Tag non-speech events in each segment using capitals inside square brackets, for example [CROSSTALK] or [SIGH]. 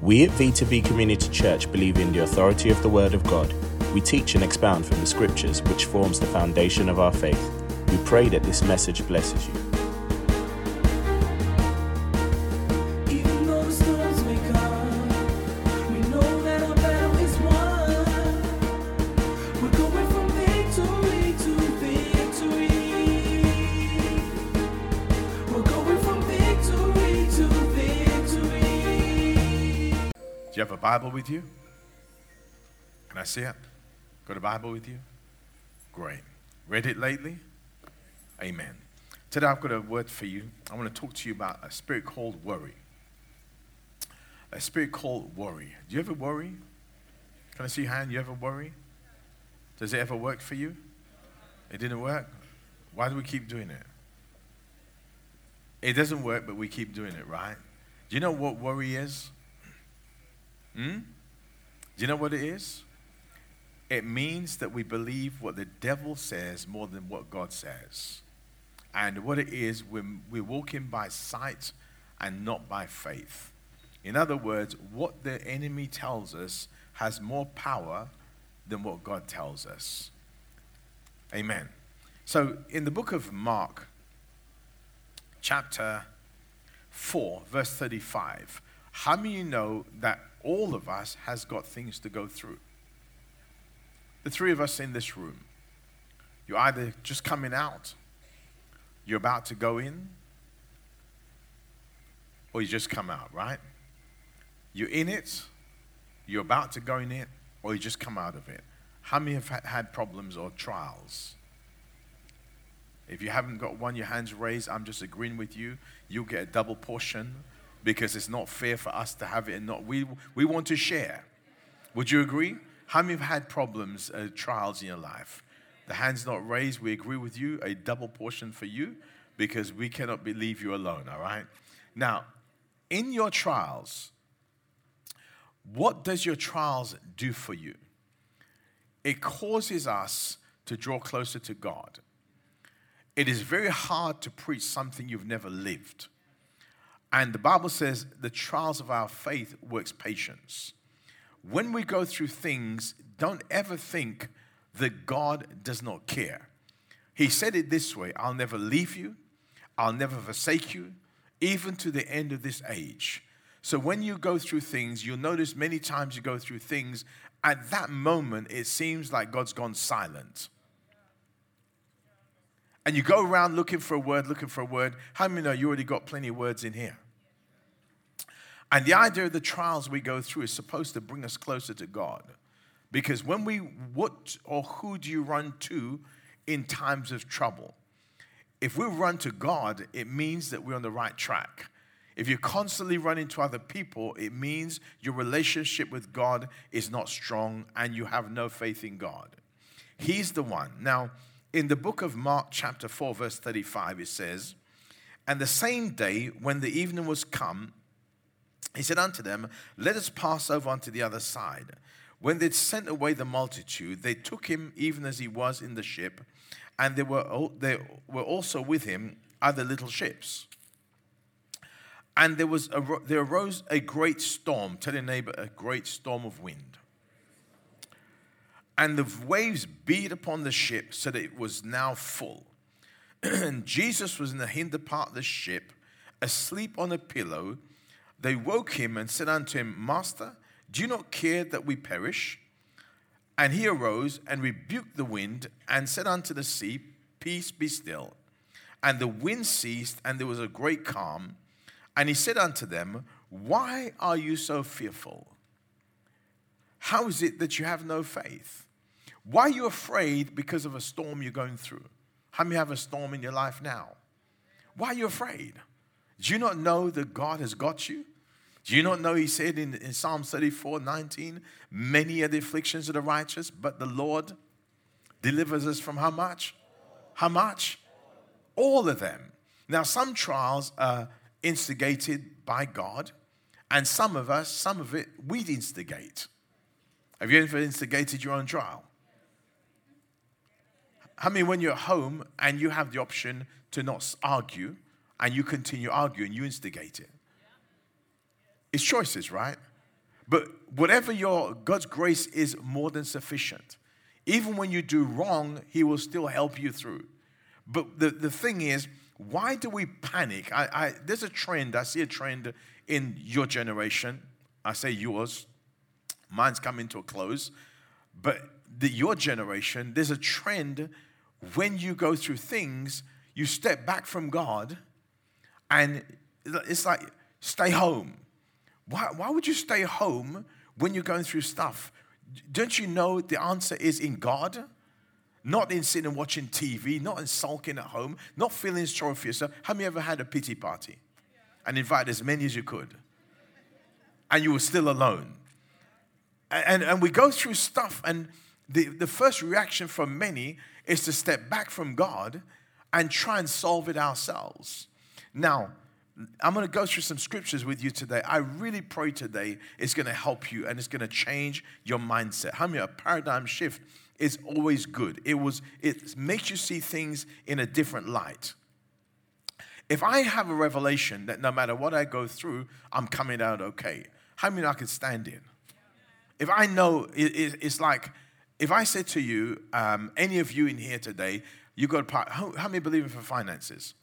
We at V2V Community Church believe in the authority of the Word of God. We teach and expound from the Scriptures, which forms the foundation of our faith. We pray that this message blesses you. Bible with you? Can I see it? Got a Bible with you? Great. Read it lately? Amen. Today I've got a word for you. I want to talk to you about a spirit called worry. A spirit called worry. Do you ever worry? Can I see your hand? You ever worry? Does it ever work for you? It didn't work? Why do we keep doing it? It doesn't work, but we keep doing it, right? Do you know what worry is? Hmm? Do you know what it is? It means that we believe what the devil says more than what God says. And what it is, we're, we're walking by sight and not by faith. In other words, what the enemy tells us has more power than what God tells us. Amen. So, in the book of Mark, chapter 4, verse 35, how many you know that all of us has got things to go through? The three of us in this room. You're either just coming out, you're about to go in, or you just come out, right? You're in it, you're about to go in it, or you just come out of it. How many have had problems or trials? If you haven't got one, your hands raised, I'm just agreeing with you. You'll get a double portion because it's not fair for us to have it and not. We, we want to share. Would you agree? How many have had problems, uh, trials in your life? The hand's not raised. We agree with you. A double portion for you because we cannot leave you alone, all right? Now, in your trials, what does your trials do for you? It causes us to draw closer to God. It is very hard to preach something you've never lived. And the Bible says the trials of our faith works patience. When we go through things, don't ever think that God does not care. He said it this way I'll never leave you, I'll never forsake you, even to the end of this age. So when you go through things, you'll notice many times you go through things, at that moment, it seems like God's gone silent. And you go around looking for a word, looking for a word. How many know you already got plenty of words in here? And the idea of the trials we go through is supposed to bring us closer to God. Because when we, what or who do you run to in times of trouble? If we run to God, it means that we're on the right track. If you're constantly running to other people, it means your relationship with God is not strong and you have no faith in God. He's the one. Now, in the book of Mark, chapter 4, verse 35, it says, And the same day, when the evening was come, he said unto them, Let us pass over unto the other side. When they'd sent away the multitude, they took him even as he was in the ship, and there were, there were also with him other little ships. And there, was a, there arose a great storm. Tell your neighbor, a great storm of wind. And the waves beat upon the ship so that it was now full. [CLEARS THROAT] and Jesus was in the hinder part of the ship, asleep on a pillow. They woke him and said unto him, Master, do you not care that we perish? And he arose and rebuked the wind and said unto the sea, Peace be still. And the wind ceased, and there was a great calm. And he said unto them, Why are you so fearful? How is it that you have no faith? Why are you afraid because of a storm you're going through? How many have a storm in your life now? Why are you afraid? Do you not know that God has got you? Do you not know he said in, in Psalm 34 19, many are the afflictions of the righteous, but the Lord delivers us from how much? How much? All of them. Now, some trials are instigated by God, and some of us, some of it, we instigate. Have you ever instigated your own trial? I mean, when you're at home and you have the option to not argue and you continue arguing, you instigate it. It's choices, right? But whatever your God's grace is more than sufficient. Even when you do wrong, He will still help you through. But the, the thing is, why do we panic? I, I, there's a trend, I see a trend in your generation. I say yours, mine's coming to a close. But the, your generation, there's a trend when you go through things, you step back from God and it's like, stay home. Why, why would you stay home when you're going through stuff? Don't you know the answer is in God? Not in sitting and watching TV, not in sulking at home, not feeling sorry for yourself. Have you ever had a pity party and invited as many as you could? And you were still alone. And, and, and we go through stuff, and the, the first reaction from many is to step back from God and try and solve it ourselves. Now, I'm going to go through some scriptures with you today. I really pray today it's going to help you and it's going to change your mindset. How many a paradigm shift is always good? It was it makes you see things in a different light. If I have a revelation that no matter what I go through, I'm coming out okay, how many I can stand in? If I know it, it's like if I said to you, um, any of you in here today, you got part, how, how many believe in for finances?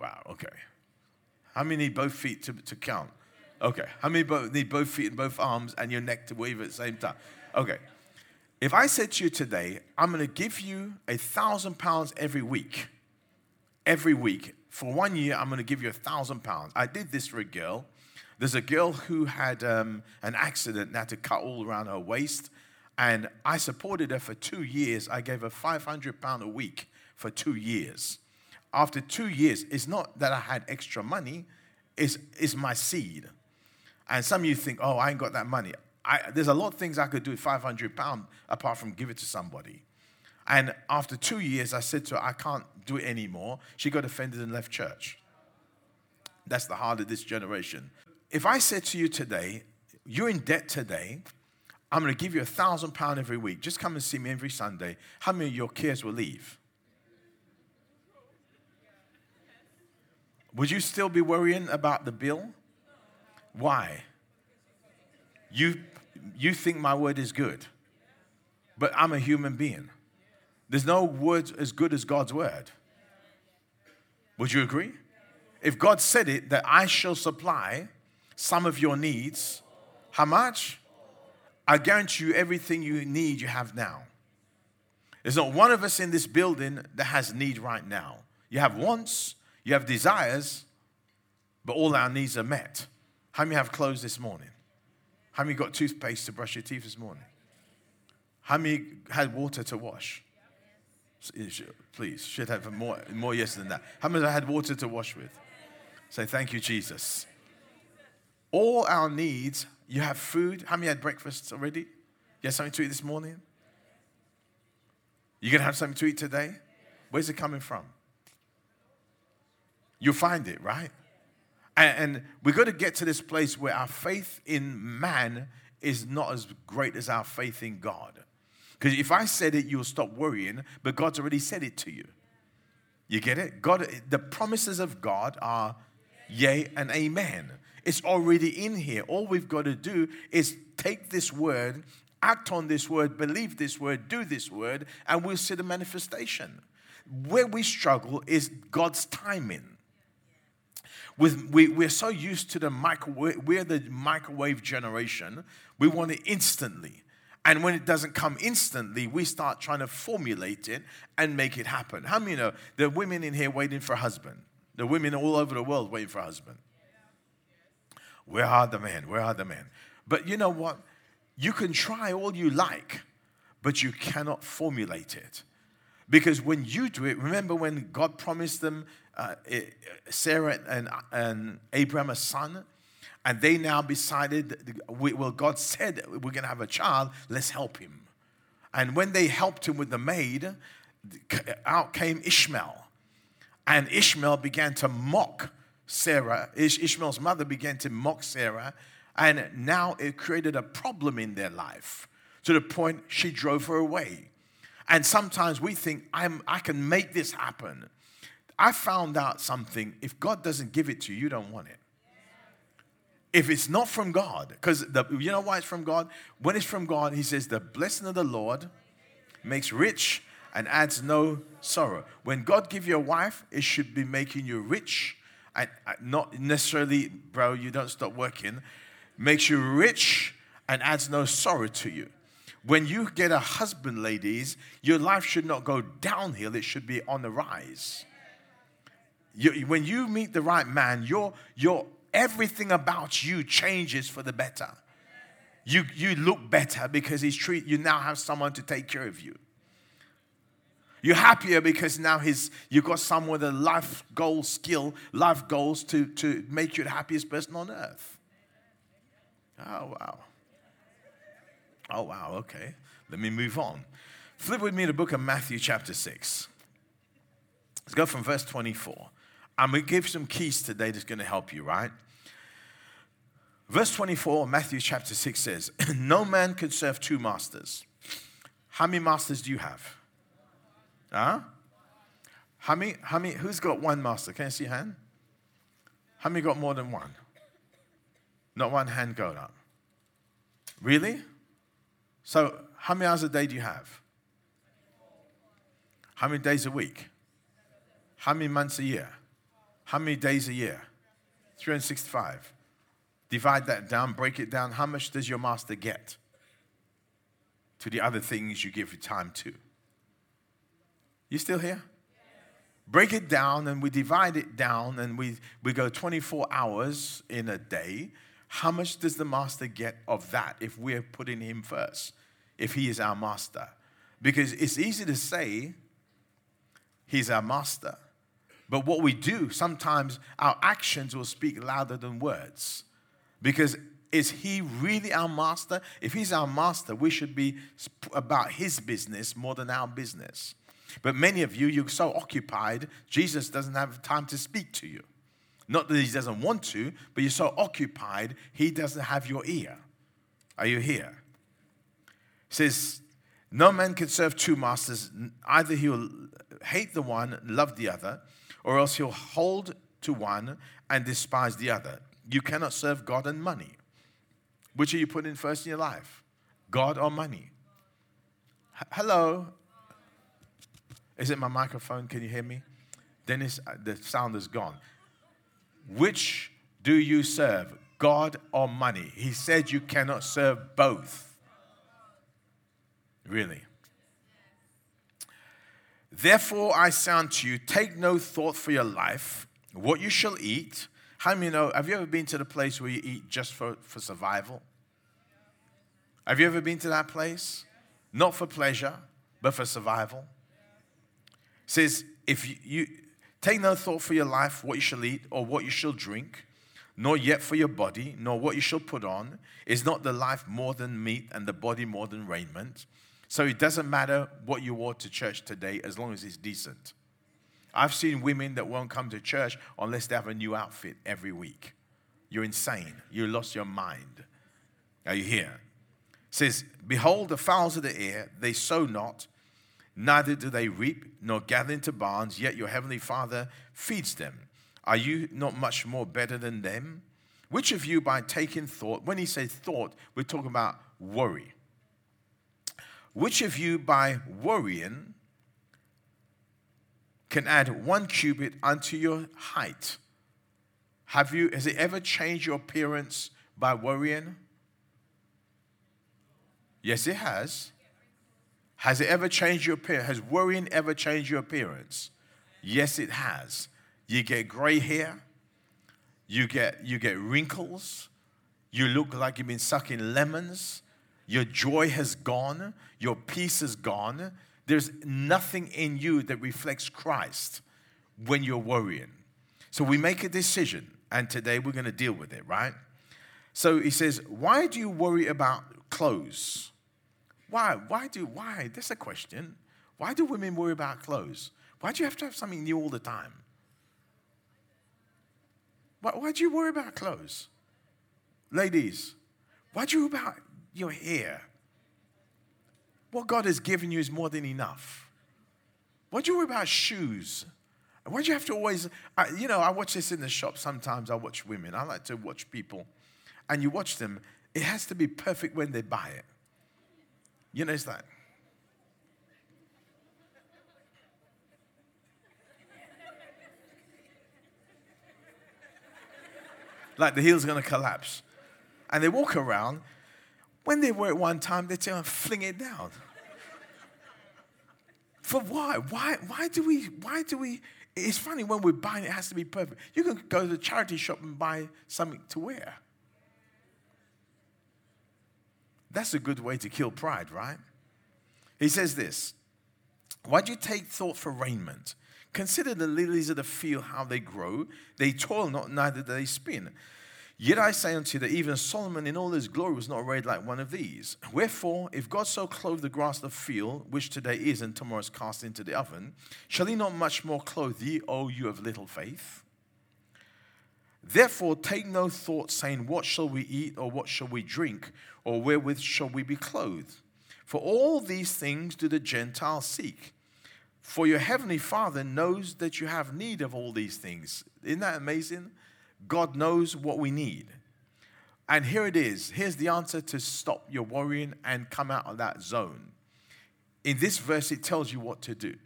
Wow, okay. How many need both feet to, to count? Okay. How many need both feet and both arms and your neck to wave at the same time? Okay. If I said to you today, I'm going to give you a thousand pounds every week, every week, for one year, I'm going to give you a thousand pounds. I did this for a girl. There's a girl who had um, an accident and had to cut all around her waist. And I supported her for two years. I gave her 500 pounds a week for two years after two years, it's not that I had extra money, it's, it's my seed. And some of you think, oh, I ain't got that money. I, there's a lot of things I could do with 500 pounds apart from give it to somebody. And after two years, I said to her, I can't do it anymore. She got offended and left church. That's the heart of this generation. If I said to you today, you're in debt today, I'm going to give you a thousand pounds every week. Just come and see me every Sunday. How many of your cares will leave? Would you still be worrying about the bill? Why? You, you think my word is good, but I'm a human being. There's no word as good as God's word. Would you agree? If God said it, that I shall supply some of your needs, how much? I guarantee you everything you need, you have now. There's not one of us in this building that has need right now. You have wants, you have desires, but all our needs are met. How many have clothes this morning? How many got toothpaste to brush your teeth this morning? How many had water to wash? Please, should have more, more yes than that. How many had water to wash with? Say, thank you, Jesus. All our needs, you have food. How many had breakfast already? You have something to eat this morning? You're gonna have something to eat today? Where's it coming from? You'll find it, right? And, and we've got to get to this place where our faith in man is not as great as our faith in God. Because if I said it, you'll stop worrying, but God's already said it to you. You get it? God, the promises of God are yea and amen. It's already in here. All we've got to do is take this word, act on this word, believe this word, do this word, and we'll see the manifestation. Where we struggle is God's timing. With, we, we're so used to the microwave, we're the microwave generation. We want it instantly. And when it doesn't come instantly, we start trying to formulate it and make it happen. How many know are women in here waiting for a husband? Are women all over the world waiting for a husband. Where are the men? Where are the men? But you know what? You can try all you like, but you cannot formulate it. Because when you do it, remember when God promised them uh, Sarah and, and Abraham a son, and they now decided, well, God said we're going to have a child, let's help him. And when they helped him with the maid, out came Ishmael. And Ishmael began to mock Sarah. Ishmael's mother began to mock Sarah. And now it created a problem in their life to the point she drove her away. And sometimes we think, I'm, I can make this happen. I found out something. If God doesn't give it to you, you don't want it. if it's not from God, because you know why it's from God? When it's from God, He says, The blessing of the Lord makes rich and adds no sorrow. When God give you a wife, it should be making you rich and uh, not necessarily, bro, you don't stop working. Makes you rich and adds no sorrow to you. When you get a husband, ladies, your life should not go downhill, it should be on the rise. You, when you meet the right man, your, your, everything about you changes for the better. You, you look better because he's treat, you now have someone to take care of you. You're happier because now he's, you've got someone with a life goal skill, life goals to, to make you the happiest person on earth. Oh, wow. Oh, wow, okay. Let me move on. Flip with me to the book of Matthew, chapter 6. Let's go from verse 24. I'm going to give some keys today that's going to help you, right? Verse 24, Matthew chapter 6 says, [CLEARS THROAT] No man can serve two masters. How many masters do you have? Huh? How many, how many, who's got one master? Can I see a hand? How many got more than one? Not one hand going up. Really? So, how many hours a day do you have? How many days a week? How many months a year? How many days a year? 365. Divide that down, break it down. How much does your master get to the other things you give your time to? You still here? Break it down and we divide it down and we, we go 24 hours in a day. How much does the master get of that if we're putting him first, if he is our master? Because it's easy to say he's our master, but what we do, sometimes our actions will speak louder than words. Because is he really our master? If he's our master, we should be about his business more than our business. But many of you, you're so occupied, Jesus doesn't have time to speak to you. Not that he doesn't want to, but you're so occupied, he doesn't have your ear. Are you here? It says, No man can serve two masters. Either he will hate the one, love the other, or else he'll hold to one and despise the other. You cannot serve God and money. Which are you putting first in your life? God or money? H- Hello? Is it my microphone? Can you hear me? Dennis, uh, the sound is gone. Which do you serve, God or money? He said you cannot serve both. Really. Therefore, I say unto you, take no thought for your life, what you shall eat. How many know? Have you ever been to the place where you eat just for, for survival? Have you ever been to that place? Not for pleasure, but for survival says, if you, you, take no thought for your life, what you shall eat or what you shall drink, nor yet for your body, nor what you shall put on, is not the life more than meat and the body more than raiment? So it doesn't matter what you wore to church today as long as it's decent. I've seen women that won't come to church unless they have a new outfit every week. You're insane. You lost your mind. Are you here? It says, Behold, the fowls of the air, they sow not, neither do they reap nor gather into barns, yet your heavenly Father feeds them. Are you not much more better than them? Which of you, by taking thought, when he says thought, we're talking about worry. Which of you, by worrying, can add one cubit unto your height? Have you, has it ever changed your appearance by worrying? Yes, it has. Has it ever changed your appearance? Has worrying ever changed your appearance? Yes, it has. You get gray hair, you get, you get wrinkles, you look like you've been sucking lemons, your joy has gone, your peace is gone. There's nothing in you that reflects Christ when you're worrying. So we make a decision, and today we're going to deal with it, right? So he says, Why do you worry about clothes? Why? Why do, why? That's a question. Why do women worry about clothes? Why do you have to have something new all the time? Why, why do you worry about clothes? Ladies, why do you worry about your hair? What God has given you is more than enough. Why do you worry about shoes? Why do you have to always, I, you know, I watch this in the shop sometimes. I watch women. I like to watch people and you watch them, it has to be perfect when they buy it. You it's like, the heel's are gonna collapse. And they walk around. When they wear it one time, they tell and fling it down. For why? Why? Why do we? Why do we? It's funny when we're buying, it has to be perfect. You can go to the charity shop and buy something to wear. That's a good way to kill pride, right? He says this Why do you take thought for raiment? Consider the lilies of the field, how they grow. They toil not, neither do they spin. Yet I say unto you that even Solomon in all his glory was not arrayed like one of these. Wherefore, if God so clothe the grass of the field, which today is and tomorrow is cast into the oven, shall he not much more clothe ye, O you of little faith? Therefore, take no thought, saying, What shall we eat, or what shall we drink, or wherewith shall we be clothed? For all these things do the Gentiles seek. For your heavenly Father knows that you have need of all these things. Isn't that amazing? God knows what we need. And here it is. Here's the answer to stop your worrying and come out of that zone. In this verse, it tells you what to do.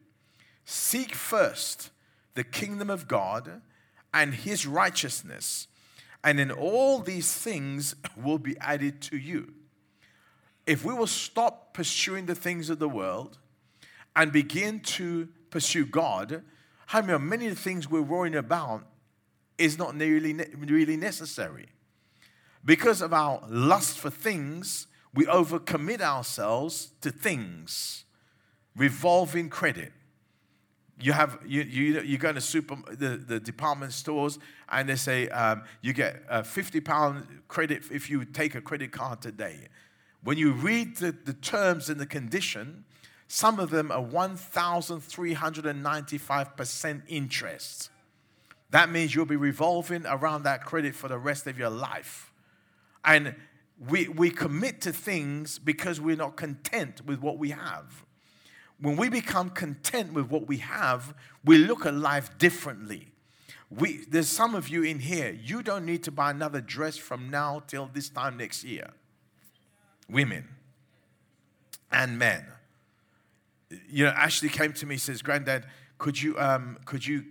Seek first the kingdom of God and his righteousness, and then all these things will be added to you. If we will stop pursuing the things of the world and begin to pursue God, how many, of the things we're worrying about is not really, really necessary. Because of our lust for things, we overcommit ourselves to things, revolving credit. You have you you you go to super the, the department stores and they say um, you get a fifty pound credit if you take a credit card today. When you read the, the terms and the condition, some of them are one thousand three hundred and ninety five percent interest. That means you'll be revolving around that credit for the rest of your life. And we, we commit to things because we're not content with what we have. When we become content with what we have, we look at life differently. We, there's some of you in here, you don't need to buy another dress from now till this time next year. Women and men. You know, Ashley came to me says, Granddad, could you, um, could you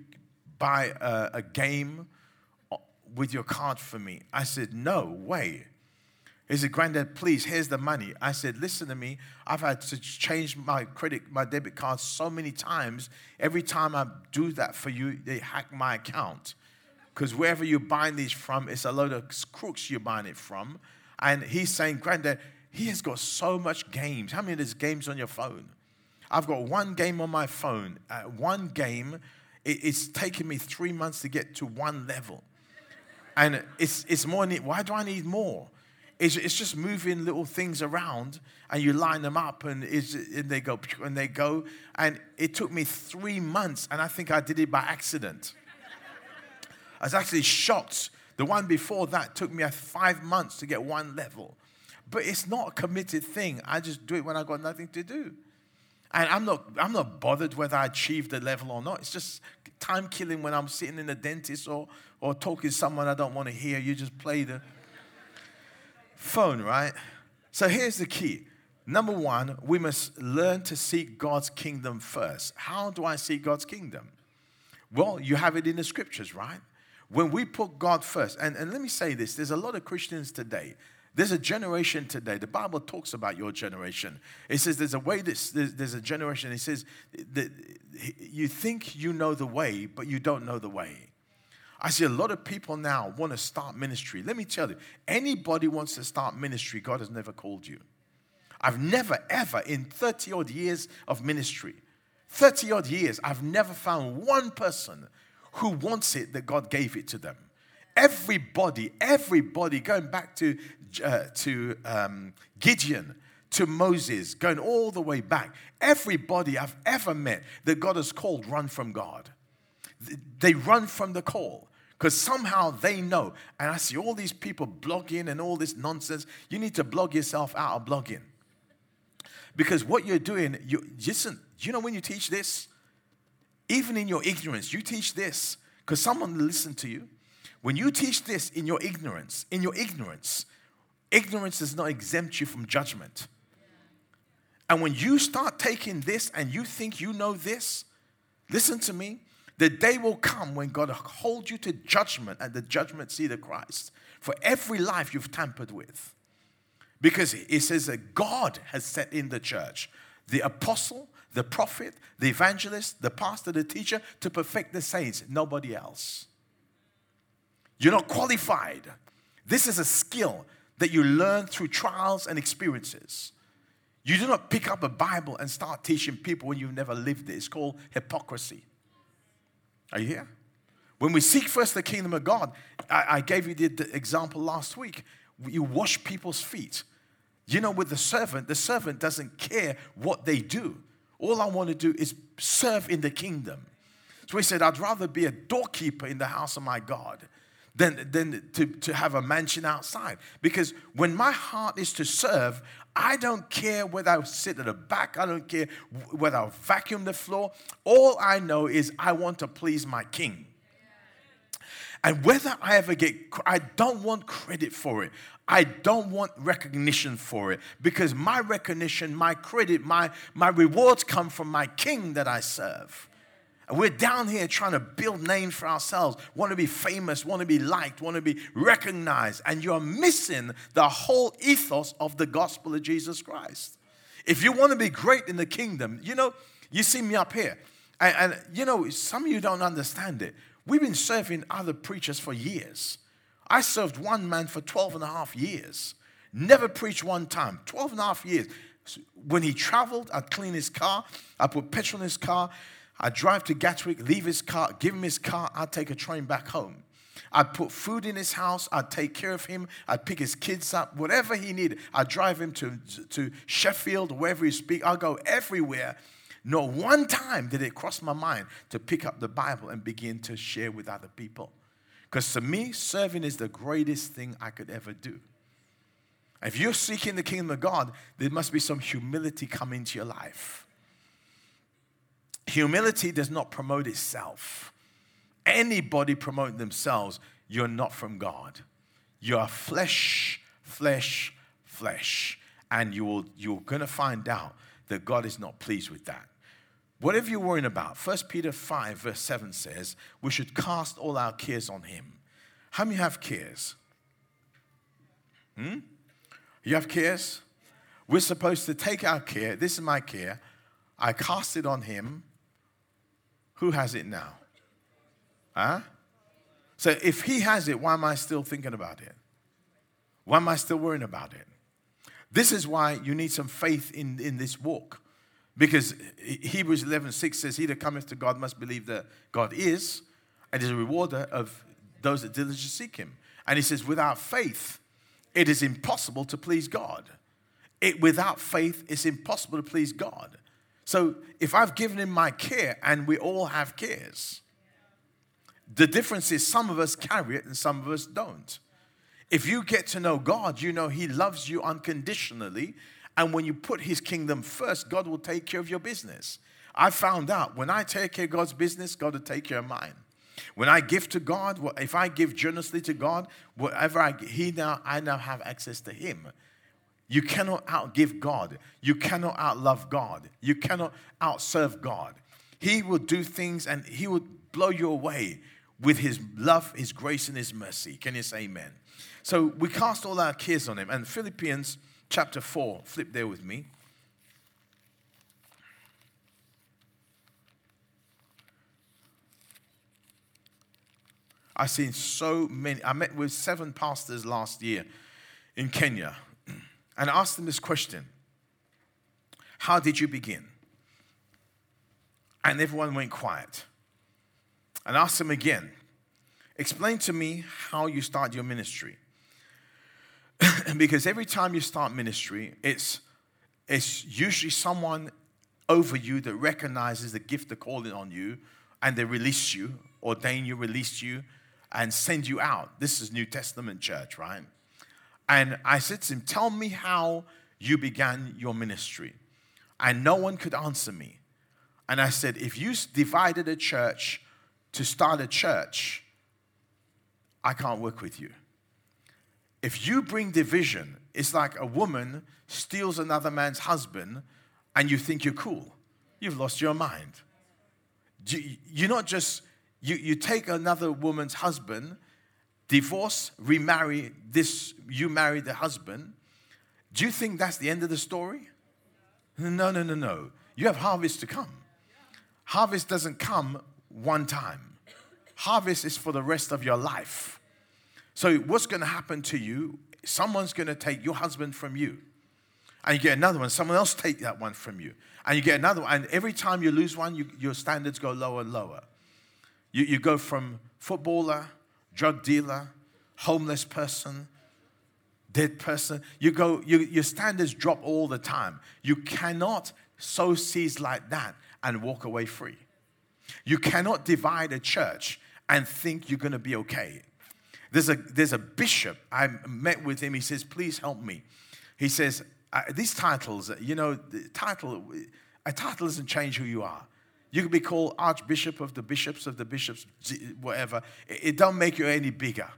buy a, a game with your card for me? I said, No way. He said, Granddad, please, here's the money. I said, Listen to me. I've had to change my credit, my debit card so many times. Every time I do that for you, they hack my account. Because wherever you're buying these from, it's a load of crooks you're buying it from. And he's saying, Granddad, he has got so much games. How many of these games on your phone? I've got one game on my phone. Uh, one game it's taken me three months to get to one level. And it's, it's more, why do I need more? It's, it's just moving little things around and you line them up and, and they go, and they go. And it took me three months and I think I did it by accident. I was actually shocked. The one before that took me five months to get one level. But it's not a committed thing. I just do it when I got nothing to do. And I'm not, I'm not bothered whether I achieve the level or not. It's just time killing when I'm sitting in the dentist or, or talking to someone I don't want to hear. You just play the phone, right? So here's the key. Number one, we must learn to seek God's kingdom first. How do I seek God's kingdom? Well, you have it in the scriptures, right? When we put God first, and, and let me say this there's a lot of Christians today there's a generation today. The Bible talks about your generation. It says there's a way, there's, there's a generation. It says that you think you know the way, but you don't know the way. I see a lot of people now want to start ministry. Let me tell you, anybody wants to start ministry, God has never called you. I've never, ever, in 30 odd years of ministry, 30 odd years, I've never found one person who wants it that God gave it to them. Everybody, everybody, going back to, uh, to um, Gideon, to Moses, going all the way back, everybody I've ever met that God has called run from God. They run from the call because somehow they know. And I see all these people blogging and all this nonsense. You need to blog yourself out of blogging. Because what you're doing, you listen, you know when you teach this, even in your ignorance, you teach this because someone will listen to you when you teach this in your ignorance, in your ignorance, ignorance does not exempt you from judgment. And when you start taking this and you think you know this, listen to me. The day will come when God will hold you to judgment at the judgment seat of Christ for every life you've tampered with. Because it says that God has set in the church the apostle, the prophet, the evangelist, the pastor, the teacher to perfect the saints, nobody else. You're not qualified. This is a skill that you learn through trials and experiences. You do not pick up a Bible and start teaching people when you've never lived it. It's called hypocrisy. Are you here? When we seek first the kingdom of God, I, I gave you the, the example last week. You wash people's feet. You know, with the servant, the servant doesn't care what they do. All I want to do is serve in the kingdom. So he said, I'd rather be a doorkeeper in the house of my God than, than to, to have a mansion outside. Because when my heart is to serve, I don't care whether I sit at the back, I don't care whether I vacuum the floor. All I know is I want to please my king. And whether I ever get, I don't want credit for it. I don't want recognition for it because my recognition, my credit, my, my rewards come from my king that I serve. We're down here trying to build names for ourselves, want to be famous, want to be liked, want to be recognized. And you're missing the whole ethos of the gospel of Jesus Christ. If you want to be great in the kingdom, you know, you see me up here. And, and you know, some of you don't understand it. We've been serving other preachers for years. I served one man for 12 and a half years. Never preached one time. 12 and a half years. When he traveled, I'd clean his car, I'd put petrol in his car, I'd drive to Gatwick, leave his car, give him his car, I'd take a train back home. I'd put food in his house, I'd take care of him, I'd pick his kids up, whatever he needed. I'd drive him to, to Sheffield, wherever he speak. I'll go everywhere not one time did it cross my mind to pick up the Bible and begin to share with other people. Because to me, serving is the greatest thing I could ever do. If you're seeking the kingdom of God, there must be some humility come into your life. Humility does not promote itself. Anybody promote themselves, you're not from God. You're flesh, flesh, flesh. And you will, you're going to find out that God is not pleased with that. Whatever you're worrying about, 1 Peter 5, verse 7 says, we should cast all our cares on him. How many have cares? Hmm? You have cares? We're supposed to take our care. This is my care. I cast it on him. Who has it now? Huh? So if he has it, why am I still thinking about it? Why am I still worrying about it? This is why you need some faith in, in this walk. Because Hebrews 11 6 says, He that cometh to God must believe that God is, and is a rewarder of those that diligently seek Him. And He says, Without faith, it is impossible to please God. It, without faith, it's impossible to please God. So if I've given Him my care, and we all have cares, the difference is some of us carry it and some of us don't. If you get to know God, you know He loves you unconditionally and when you put His kingdom first, God will take care of your business. I found out when I take care of God's business, God will take care of mine. When I give to God, if I give generously to God, whatever I He now I now have access to Him. You cannot outgive God. You cannot outlove God. You cannot outserve God. He will do things and He will blow you away with His love, His grace, and His mercy. Can you say Amen? So we cast all our cares on Him. And Philippians chapter 4. Flip there with me. I've seen so many. I met with seven pastors last year in Kenya and I asked them this question How did you begin? And everyone went quiet. And I asked them again Explain to me how you start your ministry. [LAUGHS] because every time you start ministry, it's, it's usually someone over you that recognizes the gift of calling on you and they release you, ordain you, release you, and send you out. This is New Testament church, right? And I said to him, Tell me how you began your ministry. And no one could answer me. And I said, If you divided a church to start a church, I can't work with you. If you bring division, it's like a woman steals another man's husband and you think you're cool. You've lost your mind. You- You're not just, you, you take another woman's husband, divorce, remarry this, you marry the husband. Do you think that's the end of the story? No, no, no, no. You have harvest to come. Harvest doesn't come one time, harvest is for the rest of your life. So, what's going to happen to you? Someone's going to take your husband from you. And you get another one, someone else take that one from you. And you get another one. And every time you lose one, you, your standards go lower and lower. You, you go from footballer, drug dealer, homeless person, dead person. You go, you, your standards drop all the time. You cannot sow seeds like that and walk away free. You cannot divide a church and think you're going to be okay. There's a, there's a bishop, I met with him. He says, Please help me. He says, uh, These titles, you know, the title, a title doesn't change who you are. You could be called Archbishop of the Bishops of the Bishops, whatever. It, don't make you any bigger.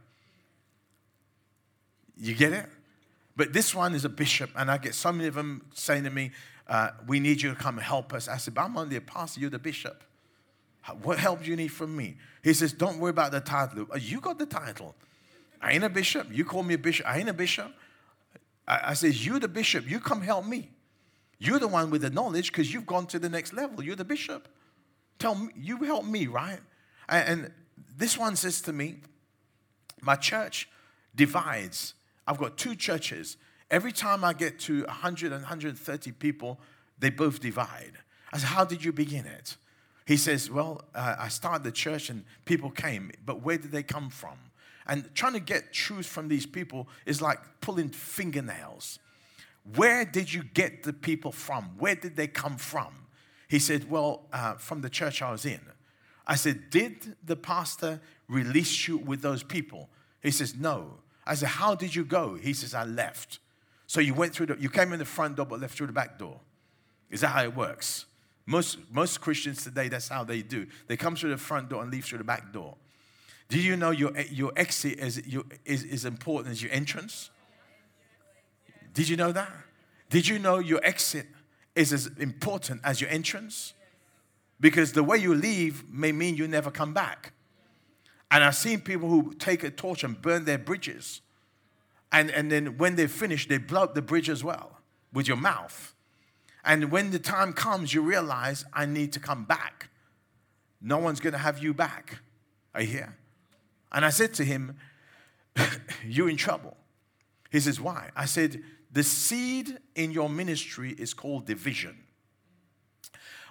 You get it? But this one is a bishop, and I get so many of them saying to me, uh, We need you to come help us. I said, But I'm only a pastor, you're the bishop. What help do you need from me? He says, Don't worry about the title. Uh, You got the title. I ain't a bishop. You call me a bishop. I ain't a bishop. I, I says, You're the bishop. You come help me. You're the one with the knowledge because you've gone to the next level. You're the bishop. Tell me, you help me, right? And, and this one says to me, My church divides. I've got two churches. Every time I get to 100 and 130 people, they both divide. I said, How did you begin it? He says, Well, uh, I started the church and people came, but where did they come from? And trying to get truth from these people is like pulling fingernails. Where did you get the people from? Where did they come from? He said, Well, uh, from the church I was in. I said, Did the pastor release you with those people? He says, No. I said, How did you go? He says, I left. So you went through the, you came in the front door but left through the back door. Is that how it works? Most, most Christians today, that's how they do. They come through the front door and leave through the back door. Do you know your, your exit is, is, is important as your entrance? Did you know that? Did you know your exit is as important as your entrance? Because the way you leave may mean you never come back. And I've seen people who take a torch and burn their bridges. And, and then when they finish, they blow up the bridge as well with your mouth. And when the time comes, you realize, I need to come back. No one's going to have you back. Are you here? And I said to him, [LAUGHS] You're in trouble. He says, Why? I said, The seed in your ministry is called division.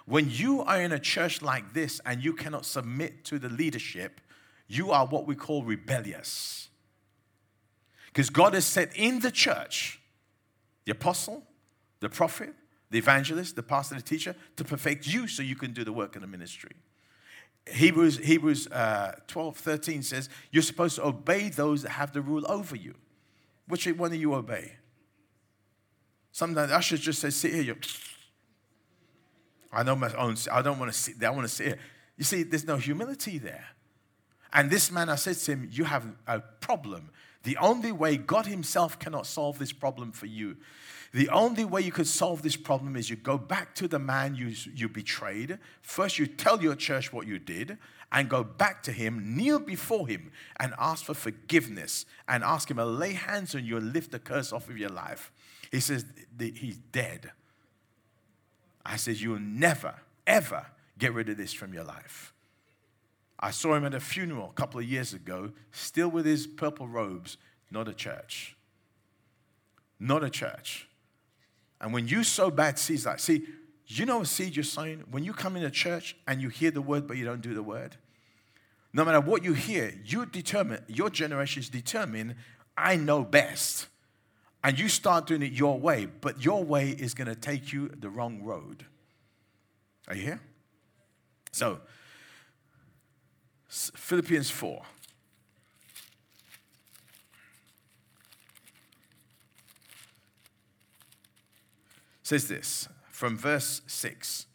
When you are in a church like this and you cannot submit to the leadership, you are what we call rebellious. Because God has said in the church the apostle, the prophet, the evangelist, the pastor, the teacher to perfect you so you can do the work in the ministry. Hebrews, Hebrews uh, 12, 13 says, You're supposed to obey those that have the rule over you. Which one do you obey? Sometimes I should just say, Sit here. I know my own, I don't want to sit there, I want to sit here. You see, there's no humility there. And this man, I said to him, You have a problem. The only way God Himself cannot solve this problem for you, the only way you could solve this problem is you go back to the man you, you betrayed. First, you tell your church what you did, and go back to him, kneel before him, and ask for forgiveness, and ask him to lay hands on you and lift the curse off of your life. He says, He's dead. I said, You'll never, ever get rid of this from your life. I saw him at a funeral a couple of years ago, still with his purple robes, not a church. Not a church. And when you sow bad seeds, like, see, you know a seed you're sowing? When you come in a church and you hear the word, but you don't do the word, no matter what you hear, you determine, your generation is determined, I know best. And you start doing it your way, but your way is going to take you the wrong road. Are you here? So, Philippians 4. says this from verse 6.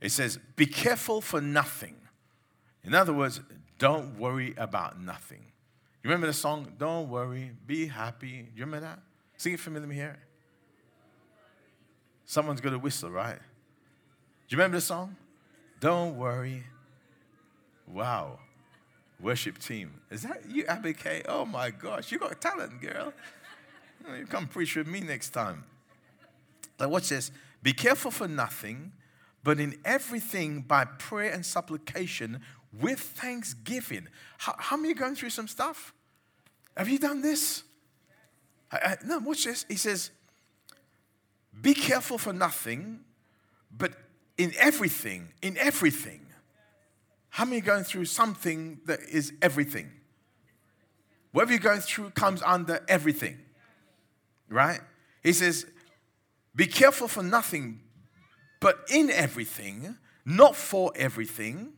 It says, Be careful for nothing. In other words, don't worry about nothing. You remember the song, Don't Worry, Be Happy? Do You remember that? Sing it for me, let me hear it. Someone's got a whistle, right? Do you remember the song? Don't worry. Wow. Worship team. Is that you, Kay? Oh my gosh, you got talent, girl. You come preach with me next time. Now, watch this. Be careful for nothing, but in everything by prayer and supplication with thanksgiving. How, how many are going through some stuff? Have you done this? I, I, no, watch this. He says, Be careful for nothing, but in everything, in everything. How many going through something that is everything? Whatever you're going through comes under everything, right? He says, Be careful for nothing, but in everything, not for everything,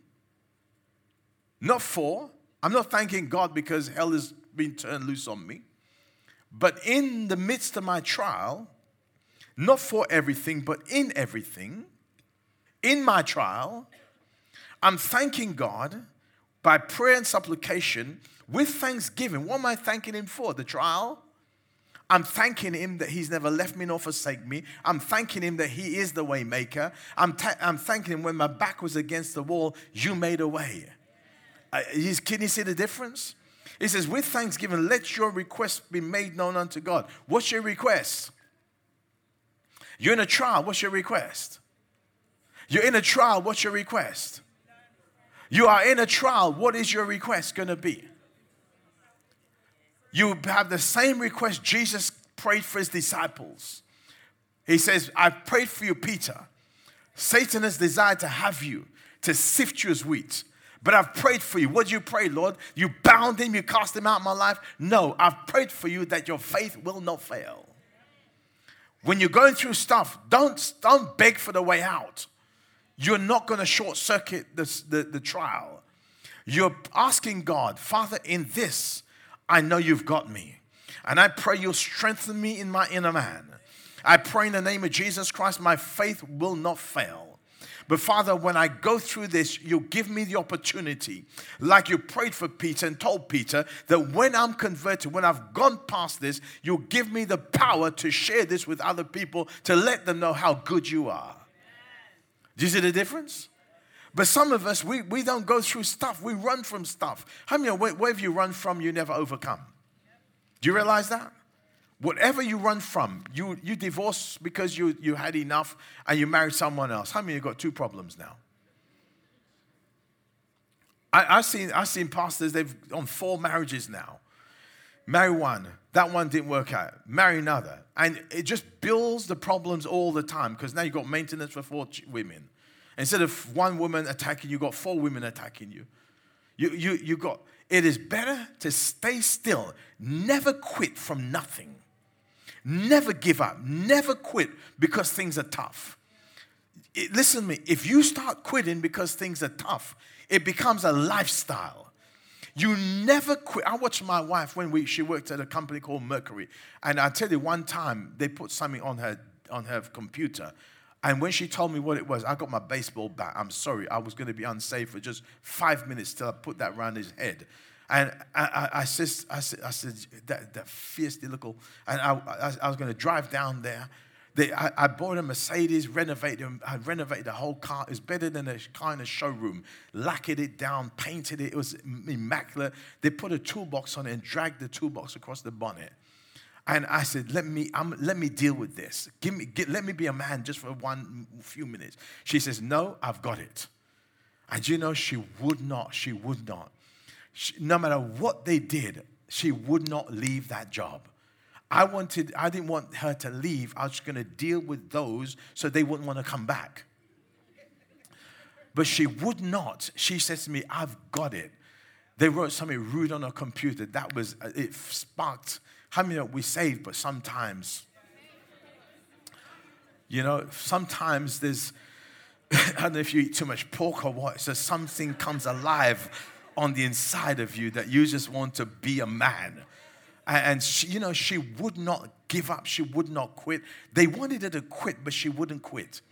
not for. I'm not thanking God because hell has been turned loose on me. But in the midst of my trial, not for everything, but in everything, in my trial, I'm thanking God by prayer and supplication with thanksgiving. What am I thanking Him for? The trial? I'm thanking Him that He's never left me nor forsake me. I'm thanking Him that He is the way maker. I'm, ta- I'm thanking Him when my back was against the wall, you made a way. Uh, can you see the difference? He says, with thanksgiving, let your request be made known unto God. What's your request? You're in a trial, what's your request? You're in a trial, what's your request? You are in a trial, what is your request going to be? You have the same request Jesus prayed for his disciples. He says, I've prayed for you, Peter. Satan has desired to have you, to sift you as wheat. But I've prayed for you. What do you pray, Lord? You bound him, you cast him out of my life? No, I've prayed for you that your faith will not fail. When you're going through stuff, don't, don't beg for the way out. You're not going to short circuit the, the trial. You're asking God, Father, in this, I know you've got me. And I pray you'll strengthen me in my inner man. I pray in the name of Jesus Christ, my faith will not fail. But Father, when I go through this, you give me the opportunity, like you prayed for Peter and told Peter, that when I'm converted, when I've gone past this, you'll give me the power to share this with other people to let them know how good you are. Do you see the difference? But some of us, we, we don't go through stuff. We run from stuff. How many, where, wherever you run from, you never overcome? Do you realize that? Whatever you run from, you, you divorce because you, you had enough and you married someone else. How many you got two problems now? I, I've, seen, I've seen pastors, they've on four marriages now. Marry one, that one didn't work out. Marry another. And it just builds the problems all the time because now you've got maintenance for four women. Instead of one woman attacking you, you've got four women attacking you. You, you, you got, it is better to stay still, never quit from nothing. Never give up, never quit because things are tough. It- listen to me, if you start quitting because things are tough, it becomes a lifestyle. You never quit. I watched my wife when we, she worked at a company called Mercury. And I tell you, one time they put something on her, on her computer. And when she told me what it was, I got my baseball bat. I'm sorry, I was going to be unsafe for just five minutes till I put that around his head. And I, I, I, said, I said, I said, that, that fierce little, and I, I, I was going to drive down there. They, I, I bought a Mercedes, renovated, I renovated the whole car. It's better than a kind of showroom. Lacquered it down, painted it. It was immaculate. They put a toolbox on it and dragged the toolbox across the bonnet. And I said, let me, let me deal with this. Give me, get, let me be a man just for one few minutes. She says, no, I've got it. And you know, she would not, she would not. She, no matter what they did, she would not leave that job. I wanted, I didn't want her to leave. I was going to deal with those so they wouldn't want to come back. But she would not. She says to me, I've got it. They wrote something rude on her computer. That was, uh, it sparked. How many know we saved, but sometimes, you know, sometimes there's, [LAUGHS] I don't know if you eat too much pork or what, so something comes alive on the inside of you that you just want to be a man. And she, you know, she would not give up. She would not quit. They wanted her to quit, but she wouldn't quit.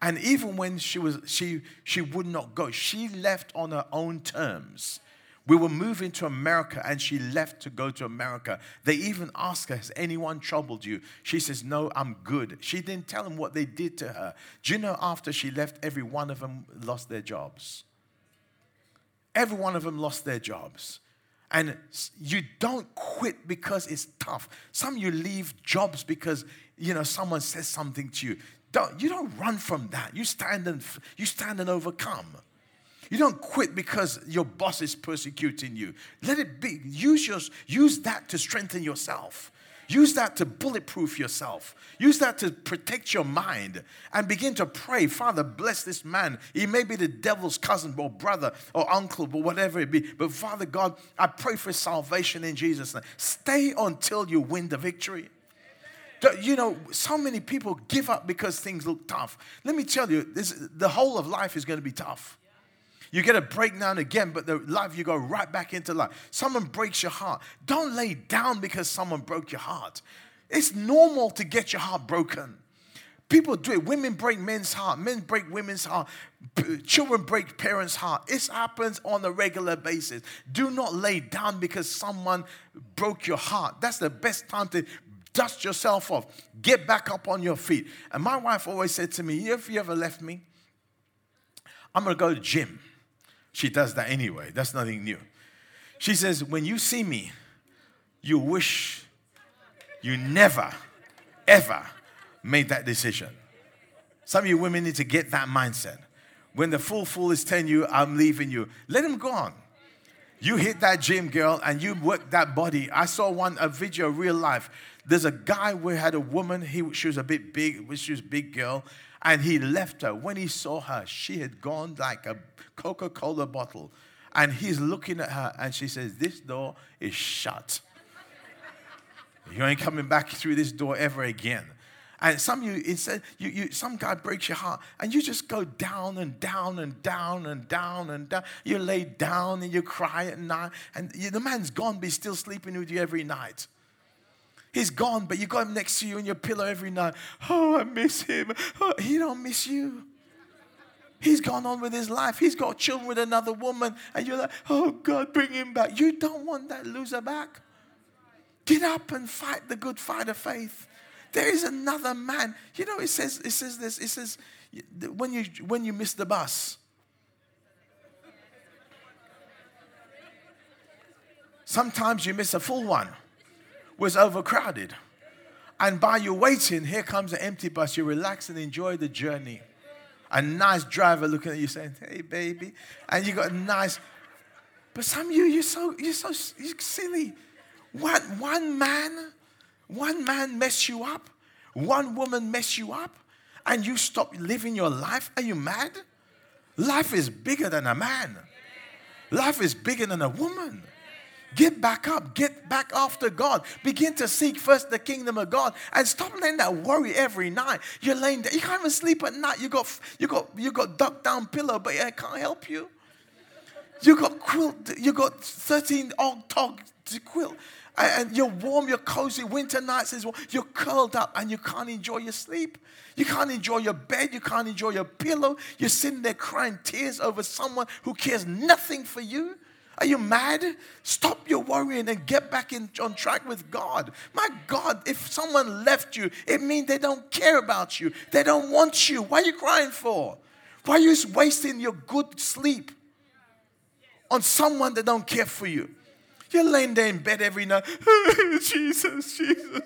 And even when she was she she would not go, she left on her own terms. We were moving to America and she left to go to America. They even asked her, Has anyone troubled you? She says, No, I'm good. She didn't tell them what they did to her. Do you know after she left, every one of them lost their jobs? Every one of them lost their jobs. And you don't quit because it's tough. Some you leave jobs because you know someone says something to you. Don't, you don't run from that. You stand and you stand and overcome. You don't quit because your boss is persecuting you. Let it be. Use, your, use that to strengthen yourself. Use that to bulletproof yourself. Use that to protect your mind and begin to pray. Father, bless this man. He may be the devil's cousin or brother or uncle or whatever it be. But Father God, I pray for salvation in Jesus' name. Stay until you win the victory. You know, so many people give up because things look tough. Let me tell you, this, the whole of life is going to be tough. You get a breakdown again, but the life you go right back into life. Someone breaks your heart. Don't lay down because someone broke your heart. It's normal to get your heart broken. People do it. Women break men's heart. Men break women's heart. Children break parents' heart. It happens on a regular basis. Do not lay down because someone broke your heart. That's the best time to dust yourself off. Get back up on your feet. And my wife always said to me, "If you ever left me, I'm going to go to gym." She does that anyway. That's nothing new. She says, when you see me, you wish you never, ever made that decision. Some of you women need to get that mindset. When the fool fool is telling you, I'm leaving you, let him go on. You hit that gym, girl, and you work that body. I saw one a video, real life. There's a guy who had a woman. He she was a bit big. She was big girl, and he left her. When he saw her, she had gone like a Coca-Cola bottle, and he's looking at her, and she says, "This door is shut. You ain't coming back through this door ever again." And some you, instead, you, you, some guy breaks your heart, and you just go down and down and down and down and down. You lay down and you cry at night, and you, the man's gone, but he's still sleeping with you every night. He's gone, but you got him next to you in your pillow every night. Oh, I miss him. Oh, he don't miss you. He's gone on with his life. He's got children with another woman, and you're like, oh God, bring him back. You don't want that loser back. Get up and fight the good fight of faith. There is another man. You know, it says, it says this. It says when you when you miss the bus. Sometimes you miss a full one. Was overcrowded. And by you waiting, here comes an empty bus. You relax and enjoy the journey. A nice driver looking at you saying, "Hey, baby," and you got a nice. But some of you, you're so you're so you're silly. One one man, one man mess you up, one woman mess you up, and you stop living your life. Are you mad? Life is bigger than a man. Life is bigger than a woman. Get back up. Get back after God. Begin to seek first the kingdom of God and stop letting that worry every night. You're laying there. You can't even sleep at night. You got you got you got duck down pillow, but I can't help you. You got quilt. You got thirteen old tog to quilt, and and you're warm. You're cozy. Winter nights is warm. You're curled up, and you can't enjoy your sleep. You can't enjoy your bed. You can't enjoy your pillow. You're sitting there crying tears over someone who cares nothing for you. Are you mad? Stop your worrying and get back in, on track with God. My God, if someone left you, it means they don't care about you. They don't want you. Why are you crying for? Why are you wasting your good sleep on someone that don't care for you? You're laying there in bed every night. [LAUGHS] Jesus, Jesus, [LAUGHS]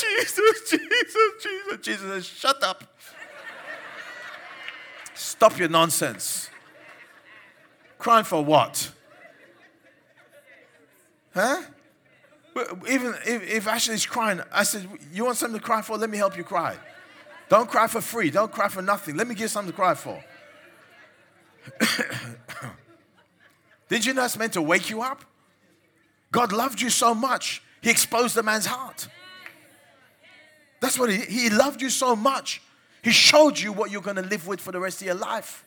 Jesus, Jesus, Jesus, Jesus. Shut up. Stop your nonsense. Crying for what? Huh? Even if, Ashley's crying, I said, You want something to cry for? Let me help you cry. Don't cry for free. Don't cry for nothing. Let me give you something to cry for. [COUGHS] Did you know it's meant to wake you up? God loved you so much, He exposed the man's heart. That's what He, he loved you so much. He showed you what you're going to live with for the rest of your life.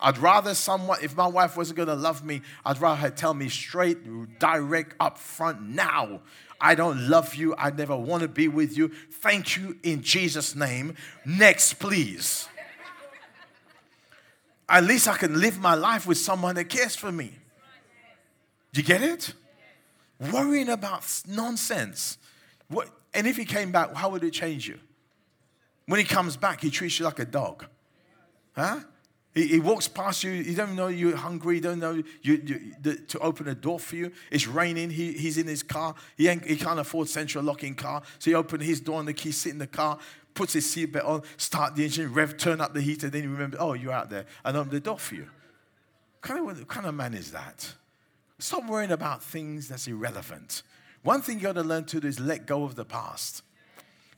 I'd rather someone, if my wife wasn't going to love me, I'd rather her tell me straight, direct, up front now. I don't love you. I never want to be with you. Thank you in Jesus' name. Next, please. at least I can live my life with someone that cares for me. You get it? Worrying about nonsense. What, and if he came back, how would it change you? When he comes back, he treats you like a dog. Huh? He, he walks past you. He don't know you're hungry. He don't know you, you, the, to open a door for you. It's raining. He, he's in his car. He, he can't afford central locking car. So he opened his door and the key, sit in the car, puts his seatbelt on, start the engine, rev, turn up the heater. Then he remembers, oh, you're out there. And open the door for you. Kind of, what kind of man is that? Stop worrying about things that's irrelevant. One thing you got to learn to do is let go of the past.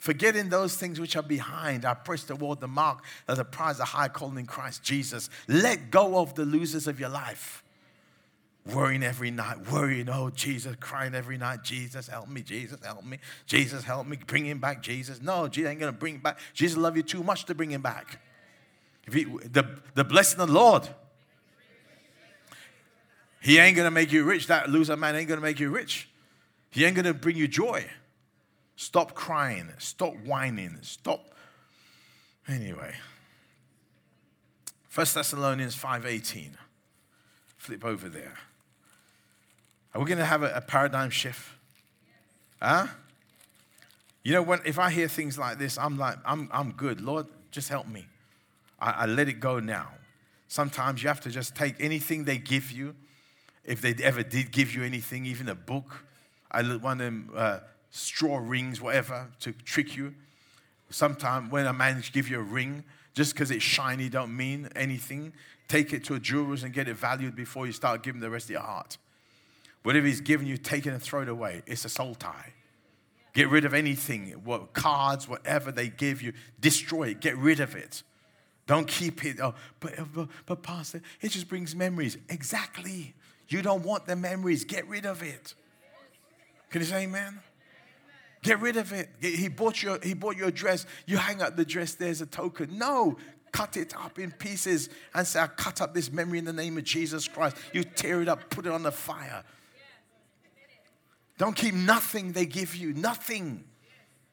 Forgetting those things which are behind, I press toward the mark of the prize, of high calling in Christ Jesus. Let go of the losers of your life. Worrying every night, worrying, oh, Jesus, crying every night, Jesus, help me, Jesus, help me, Jesus, help me, bring him back, Jesus. No, Jesus ain't to bring him back. Jesus love you too much to bring him back. If he, the, the blessing of the Lord, he ain't to make you rich. That loser man ain't to make you rich. He ain't to bring you joy. Stop crying. Stop whining. Stop. Anyway. 1 Thessalonians 5.18. Flip over there. Are we going to have a, a paradigm shift? Huh? You know, when, if I hear things like this, I'm like, I'm, I'm good. Lord, just help me. I, I let it go now. Sometimes you have to just take anything they give you, if they ever did give you anything, even a book. I one of them uh, straw rings, whatever, to trick you. Sometimes when a man give you a ring, just because it's shiny don't mean anything. Take it to a jeweler's and get it valued before you start giving the rest of your heart. Whatever he's given you, take it and throw it away. It's a soul tie. Get rid of anything, what cards, whatever they give you, destroy it. Get rid of it. Don't keep it. Oh, but, uh, but, but Pastor, it just brings memories. Exactly. You don't want the memories. Get rid of it. Can you say amen? Get rid of it. He bought your, he bought you a dress. You hang up the dress there's a token. No, cut it up in pieces and say, I cut up this memory in the name of Jesus Christ. You tear it up, put it on the fire. Don't keep nothing they give you. Nothing.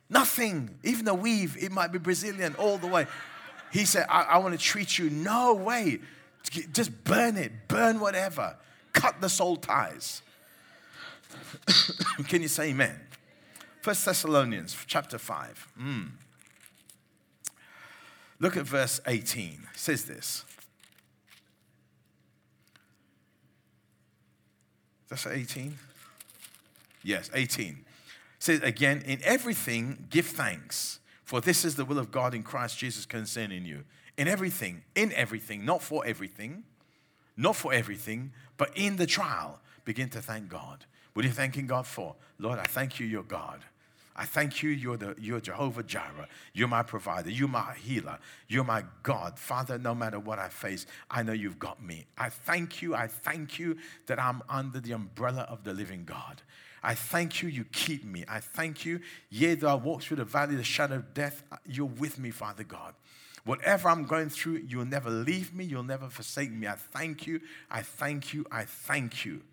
Nothing. Even a weave, it might be Brazilian all the way. He said, I, I want to treat you. No way. Just burn it. Burn whatever. Cut the soul ties. [COUGHS] Can you say amen? First Thessalonians chapter 5. Mm. Look at verse 18. It says this. That's 18? Yes, 18. It says again, in everything give thanks, for this is the will of God in Christ Jesus concerning you. In everything, in everything, not for everything, not for everything, but in the trial, begin to thank God. What are you thanking God for? Lord, I thank you, you're God. I thank you, you're, the, you're Jehovah Jireh. You're my provider. You're my healer. You're my God. Father, no matter what I face, I know you've got me. I thank you. I thank you that I'm under the umbrella of the living God. I thank you, you keep me. I thank you, yea, though I walk through the valley of the shadow of death, you're with me, Father God. Whatever I'm going through, you'll never leave me, you'll never forsake me. I thank you, I thank you, I thank you.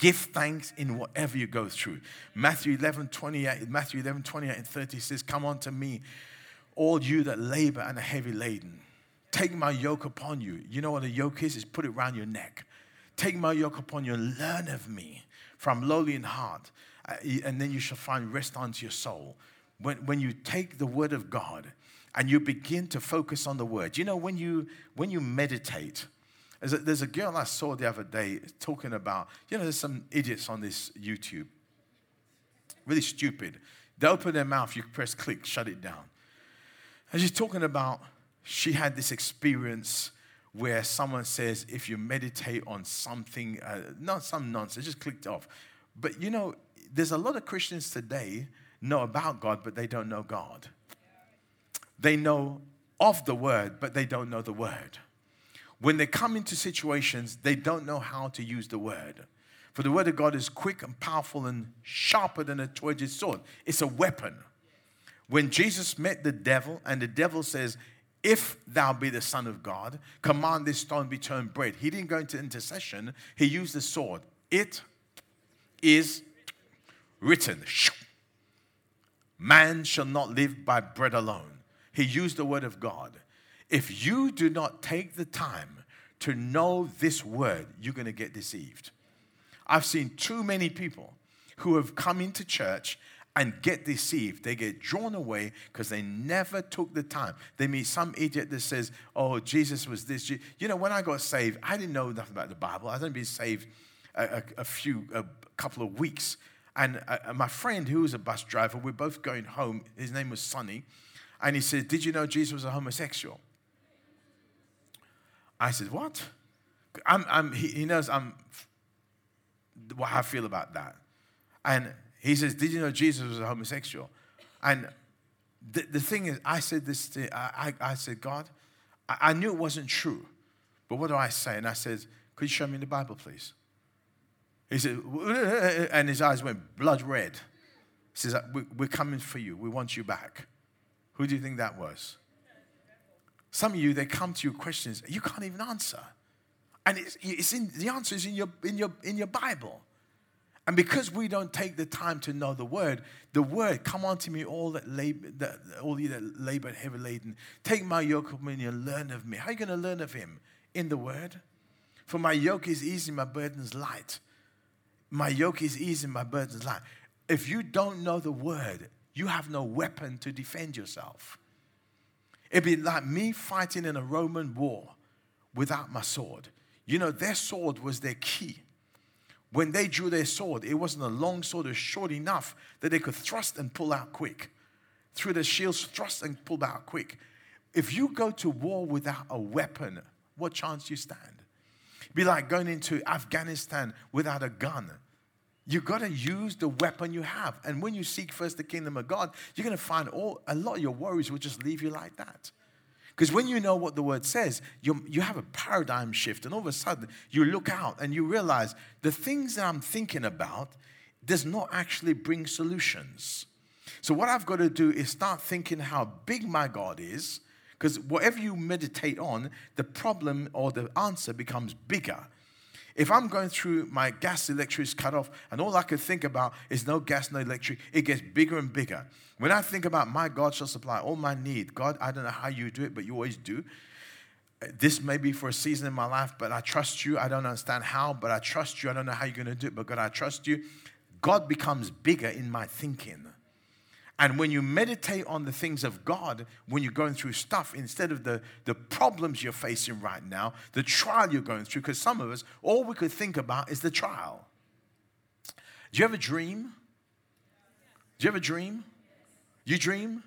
Give thanks in whatever you go through. Matthew 11, 28, Matthew 11, 28 and 30 says, Come unto me, all you that labor and are heavy laden. Take my yoke upon you. You know what a yoke is? Is put it around your neck. Take my yoke upon you and learn of me, for I'm lowly in heart, uh, and then you shall find rest unto your soul. When, when you take the word of God and you begin to focus on the word, you know, when you, when you meditate, there's a, there's a girl I saw the other day talking about, you know, there's some idiots on this YouTube, really stupid. They open their mouth, you press click, shut it down. And she's talking about she had this experience where someone says, if you meditate on something, uh, not some nonsense, just clicked off. But you know, there's a lot of Christians today know about God, but they don't know God. They know of the word, but they don't know the word. When they come into situations, they don't know how to use the word. For the word of God is quick and powerful and sharper than a two edged sword. It's a weapon. When Jesus met the devil, and the devil says, If thou be the Son of God, command this stone be turned bread. He didn't go into intercession, he used the sword. It is written. Man shall not live by bread alone. He used the word of God. If you do not take the time to know this word, you're going to get deceived. I've seen too many people who have come into church and get deceived. They get drawn away because they never took the time. They meet some idiot that says, Oh, Jesus was this. You know, when I got saved, I didn't know nothing about the Bible. I hadn't been saved a, a, a few, a couple of weeks. And uh, my friend, who was a bus driver, we're both going home. His name was Sonny. And he said, Did you know Jesus was a homosexual? I said, What? I'm, I'm, he, he knows I'm, what I feel about that. And he says, Did you know Jesus was a homosexual? And the, the thing is, I said this to, I, I, said, God, I, I knew it wasn't true. But what do I say? And I said, Could you show me the Bible, please? He said, and his eyes went blood red. He says, We're coming for you. We want you back. Who do you think that was? Some of you, they come to you questions you can't even answer. And it's, it's in, the answer is in your, in, your, in your Bible. And because we don't take the time to know the word, the word, come unto me, all that labor, that, all you that labor and heavy laden, take my yoke upon you and learn of me. How are you going to learn of him? In the word. For my yoke is easy, my burden is light. My yoke is easy, my burden is light. If you don't know the word, you have no weapon to defend yourself. It'd be like me fighting in a Roman war without my sword. You know, their sword was their key. When they drew their sword, it wasn't a long sword, it was short enough that they could thrust and pull out quick. Through the shields, thrust and pull out quick. If you go to war without a weapon, what chance do you stand? It'd be like going into Afghanistan without a gun. You got to use the weapon you have. And when you seek first the kingdom of God, you're going to find all a lot of your worries will just leave you like that. Because when you know what the word says, you, you have a paradigm shift, and all of a sudden you look out and you realize the things that I'm thinking about does not actually bring solutions. So, what I've got to do is start thinking how big my God is, because whatever you meditate on, the problem or the answer becomes bigger. If I'm going through my gas electric is cut off and all I can think about is no gas, no electric, it gets bigger and bigger. When I think about my God shall supply all my need, God, I don't know how you do it, but you always do. This may be for a season in my life, but I trust you. I don't understand how, but I trust you. I don't know how you're going to do it, but God, I trust you. God becomes bigger in my thinking. And when you meditate on the things of God, when you're going through stuff, instead of the, the problems you're facing right now, the trial you're going through, because some of us, all we could think about is the trial. Do you ever dream? Do you ever dream? You dream?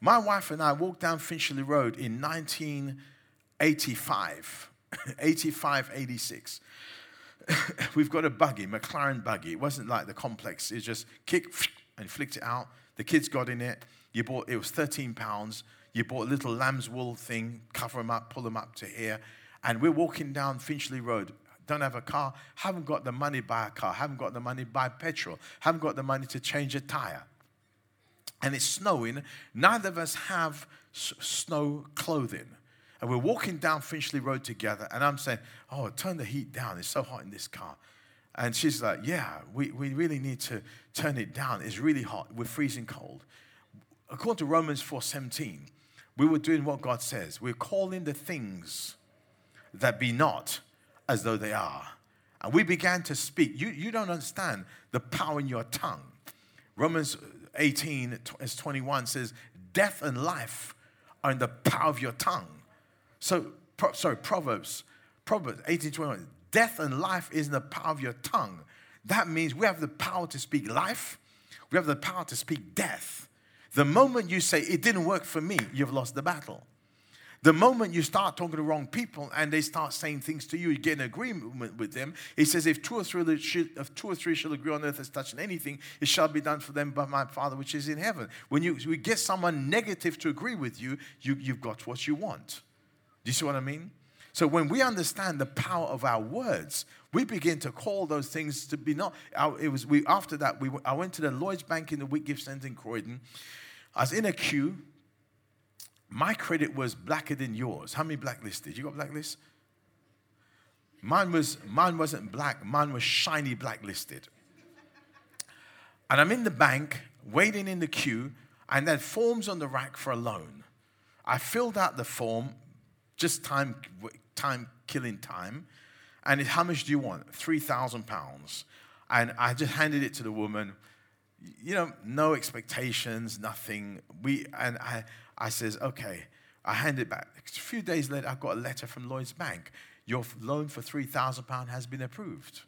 My wife and I walked down Finchley Road in 1985, [LAUGHS] 85, 86. [LAUGHS] We've got a buggy, Maclaren buggy. It wasn't like the complex, it just kick and flicked it out the kids got in it. You bought, it was 13 pounds. You bought a little lamb's wool thing, cover them up, pull them up to here. And we're walking down Finchley Road. Don't have a car, haven't got the money to buy a car, haven't got the money to buy petrol, haven't got the money to change a tire. And it's snowing. Neither of us have s- snow clothing. And we're walking down Finchley Road together, and I'm saying, Oh, turn the heat down. It's so hot in this car. And she's like, Yeah, we, we really need to turn it down. It's really hot. We're freezing cold. According to Romans 4:17, we were doing what God says. We're calling the things that be not as though they are. And we began to speak. You, you don't understand the power in your tongue. Romans 18, as 21 says, Death and life are in the power of your tongue. So, pro, sorry, Proverbs, Proverbs 18, 21, Death and life is in the power of your tongue. That means we have the power to speak life, we have the power to speak death. The moment you say, It didn't work for me, you've lost the battle. The moment you start talking to wrong people and they start saying things to you, you get an agreement with them. He says, if two or three, if two or three shall agree on earth as touching anything, it shall be done for them by my Father which is in heaven. When you, you get someone negative to agree with you, you, you've got what you want. Do you see what I mean? So when we understand the power of our words, we begin to call those things to be not. It was we after that. We I went to the Lloyd's Bank in the Whitgift Centre in Croydon. I was in a queue. My credit was blacker than yours. How many blacklisted? You got blacklist? Mine was mine wasn't black. Mine was shiny blacklisted. And I'm in the bank waiting in the queue, and then forms on the rack for a loan. I filled out the form just time, time killing time. And how much do you want? Three thousand pounds. And I just handed it to the woman. You know, no expectations, nothing. We and I, I says, okay. I hand it back. A few days later, I got a letter from Lloyd's Bank. Your loan for three thousand pound has been approved.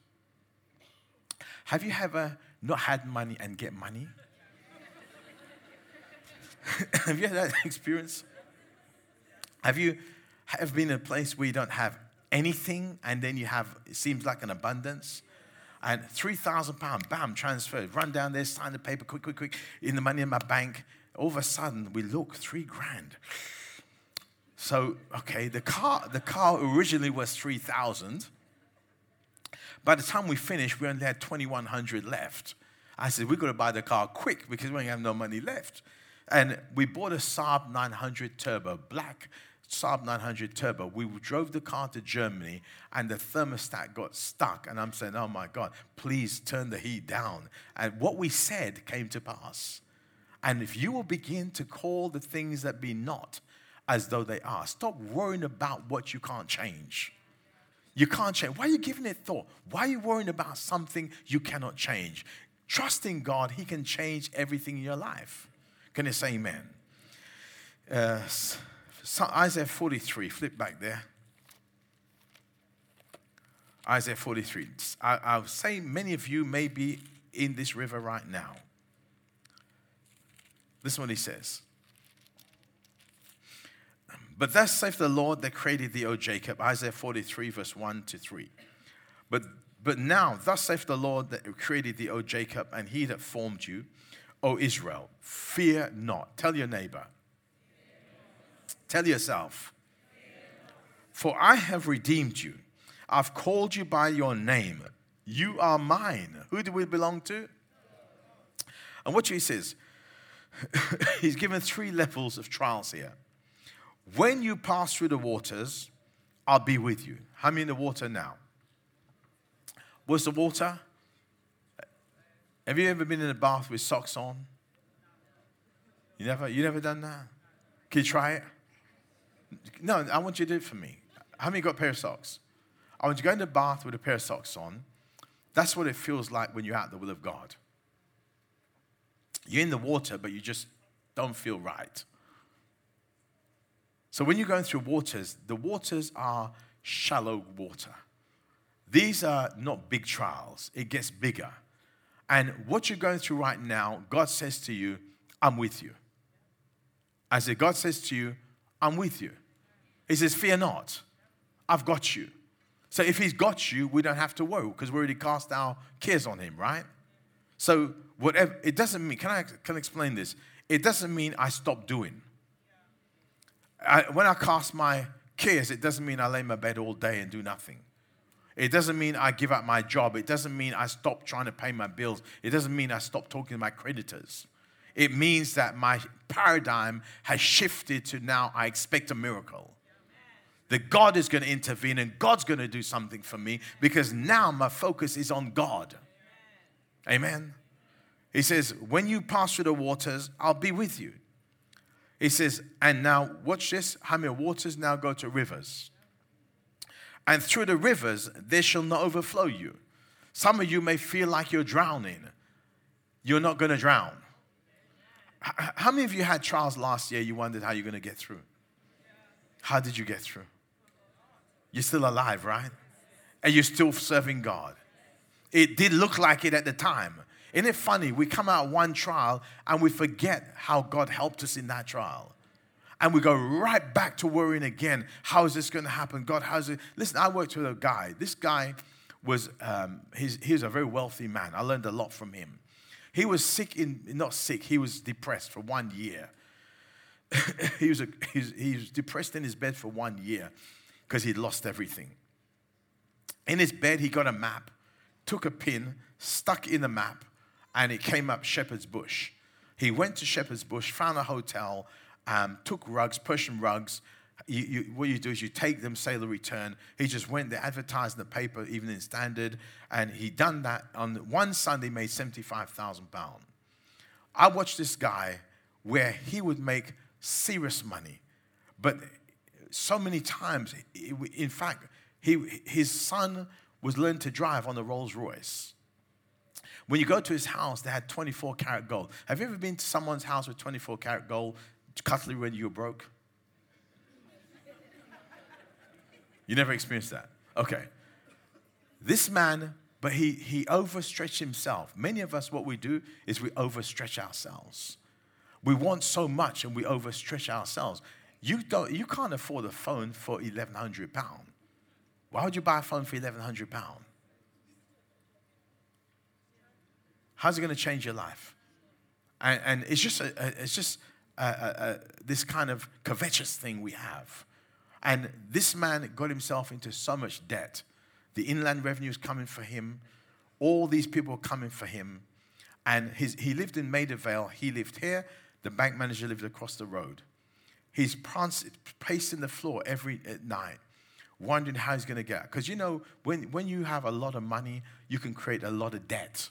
Have you ever not had money and get money? [LAUGHS] have you had that [LAUGHS] experience? Have you have been in a place where you don't have anything and then you have, it seems like an abundance? And £3,000, bam, transferred. Run down there, sign the paper, quick, quick, quick, in the money in my bank. All of a sudden, we look, three grand. So, okay, the car, the car originally was 3,000. By the time we finished, we only had 2,100 left. I said, we've got to buy the car quick because we have no money left. And we bought a Saab 900 Turbo, black Saab 900 Turbo. We drove the car to Germany and the thermostat got stuck. And I'm saying, oh my God, please turn the heat down. And what we said came to pass. And if you will begin to call the things that be not as though they are, stop worrying about what you can't change. You can't change. Why are you giving it thought? Why are you worrying about something you cannot change? Trust in God, He can change everything in your life. Can you say amen? Uh, Isaiah 43, flip back there. Isaiah 43. I, I'll say many of you may be in this river right now. This is what he says. But thus saith the Lord that created thee, O Jacob. Isaiah 43, verse 1 to 3. But, but now, thus saith the Lord that created thee, O Jacob, and he that formed you, O Israel. Fear not. Tell your neighbor. Tell yourself. For I have redeemed you. I've called you by your name. You are mine. Who do we belong to? And what he says, [LAUGHS] he's given three levels of trials here. When you pass through the waters, I'll be with you. How many in the water now? What's the water? Have you ever been in a bath with socks on? You never, you never done that? Can you try it? No, I want you to do it for me. How many got a pair of socks? I want you to go in the bath with a pair of socks on. That's what it feels like when you're out the will of God. You're in the water, but you just don't feel right. So when you're going through waters, the waters are shallow water. These are not big trials, it gets bigger. And what you're going through right now, God says to you, I'm with you. I say, God says to you, I'm with you. He says, Fear not, I've got you. So if He's got you, we don't have to worry because we already cast our cares on Him, right? So whatever, it doesn't mean, can I, can I explain this? It doesn't mean I stop doing. I, when I cast my cares, it doesn't mean I lay in my bed all day and do nothing. It doesn't mean I give up my job. It doesn't mean I stop trying to pay my bills. It doesn't mean I stop talking to my creditors. It means that my paradigm has shifted to now I expect a miracle. That God is going to intervene and God's going to do something for me because now my focus is on God. Amen. He says, When you pass through the waters, I'll be with you. He says, and now watch this how many waters now go to rivers? And through the rivers, they shall not overflow you. Some of you may feel like you're drowning. You're not going to drown. How many of you had trials last year? You wondered how you're going to get through. How did you get through? You're still alive, right? And you're still serving God. It did look like it at the time. Isn't it funny? We come out one trial and we forget how God helped us in that trial. And we go right back to worrying again. How is this going to happen? God, how's it? Listen, I worked with a guy. This guy was, um, he's, he's a very wealthy man. I learned a lot from him. He was sick in, not sick, he was depressed for one year. [LAUGHS] he, was a, he, was, he was depressed in his bed for one year because he'd lost everything. In his bed, he got a map, took a pin, stuck in the map, and it came up Shepherd's Bush. He went to Shepherd's Bush, found a hotel, um, took rugs, Persian rugs. You, you, what you do is you take them, the return. He just went there, advertised in the paper, Evening Standard, and he done that on one Sunday, made seventy-five thousand pound. I watched this guy where he would make serious money, but so many times, in fact, he, his son was learned to drive on the Rolls Royce. When you go to his house, they had 24 karat gold. Have you ever been to someone's house with 24 karat gold cutlery when you were broke? You never experienced that? Okay. This man, but he, he overstretched himself. Many of us, what we do is we overstretch ourselves. We want so much and we overstretch ourselves. You, don't, you can't afford a phone for 1,100 pounds. Why would you buy a phone for 1,100 pounds? How's it going to change your life? And, and it's just, a, a- it's just a, this kind of covetous thing we have. And this man got himself into so much debt. The inland revenue is coming for him. All these people are coming for him. And his, he lived in Maida Vale. He lived here. The bank manager lived across the road. He's pacing the floor every night, wondering how he's going to get. Because you know, when, when you have a lot of money, you can create a lot of debt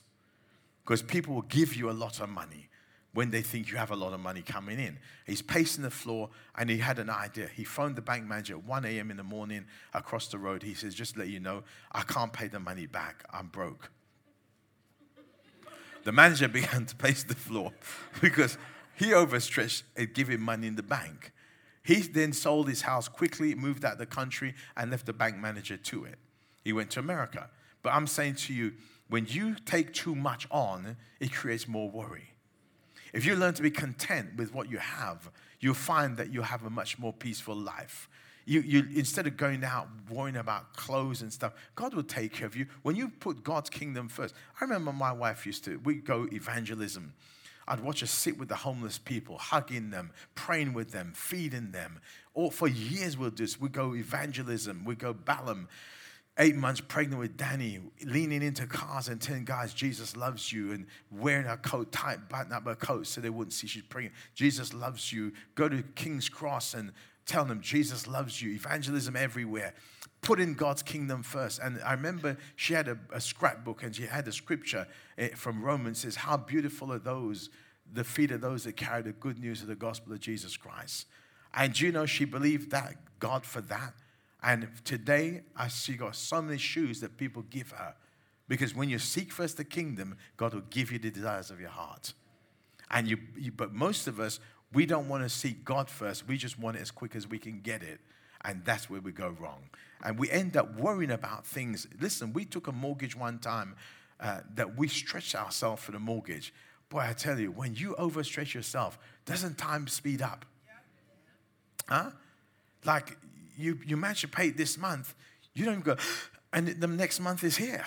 because people will give you a lot of money when they think you have a lot of money coming in. He's pacing the floor and he had an idea. He phoned the bank manager at 1 a.m. in the morning across the road. He says, Just let you know, I can't pay the money back. I'm broke. The manager [LAUGHS] began to pace the floor [LAUGHS] because he overstretched and him money in the bank. He then sold his house quickly, moved out of the country, and left the bank manager to it. He went to America. But I'm saying to you, when you take too much on, it creates more worry. If you learn to be content with what you have, you'll find that you'll have a much more peaceful life. You, you, instead of going out worrying about clothes and stuff, God will take care of you. When you put God's kingdom first, I remember my wife used to, we'd go evangelism. I'd watch her sit with the homeless people, hugging them, praying with them, feeding them. Or for years we'll do this. We go evangelism, we go Balham eight months pregnant with Danny, leaning into cars and telling guys Jesus loves you and wearing her coat tight, button up her coat so they wouldn't see she's pregnant. Jesus loves you. Go to King's Cross and tell them Jesus loves you. Evangelism everywhere. Put in God's kingdom first. And I remember she had a, a scrapbook and she had a scripture eh, from Romans says, How beautiful are those, the feet of those that carry the good news of the gospel of Jesus Christ. And you know she believed that God for that? And today, I see got so many shoes that people give her. Because when you seek first the kingdom, God will give you the desires of your heart. And you, you but most of us, we don't want to seek God first. We just want it as quick as we can get it. And that's where we go wrong. And we end up worrying about things. Listen, we took a mortgage one time uh, that we stretched ourselves for the mortgage. Boy, I tell you, when you overstretch yourself, doesn't time speed up? Huh? Like you, you manage to pay this month, you don't go, [GASPS] and the next month is here.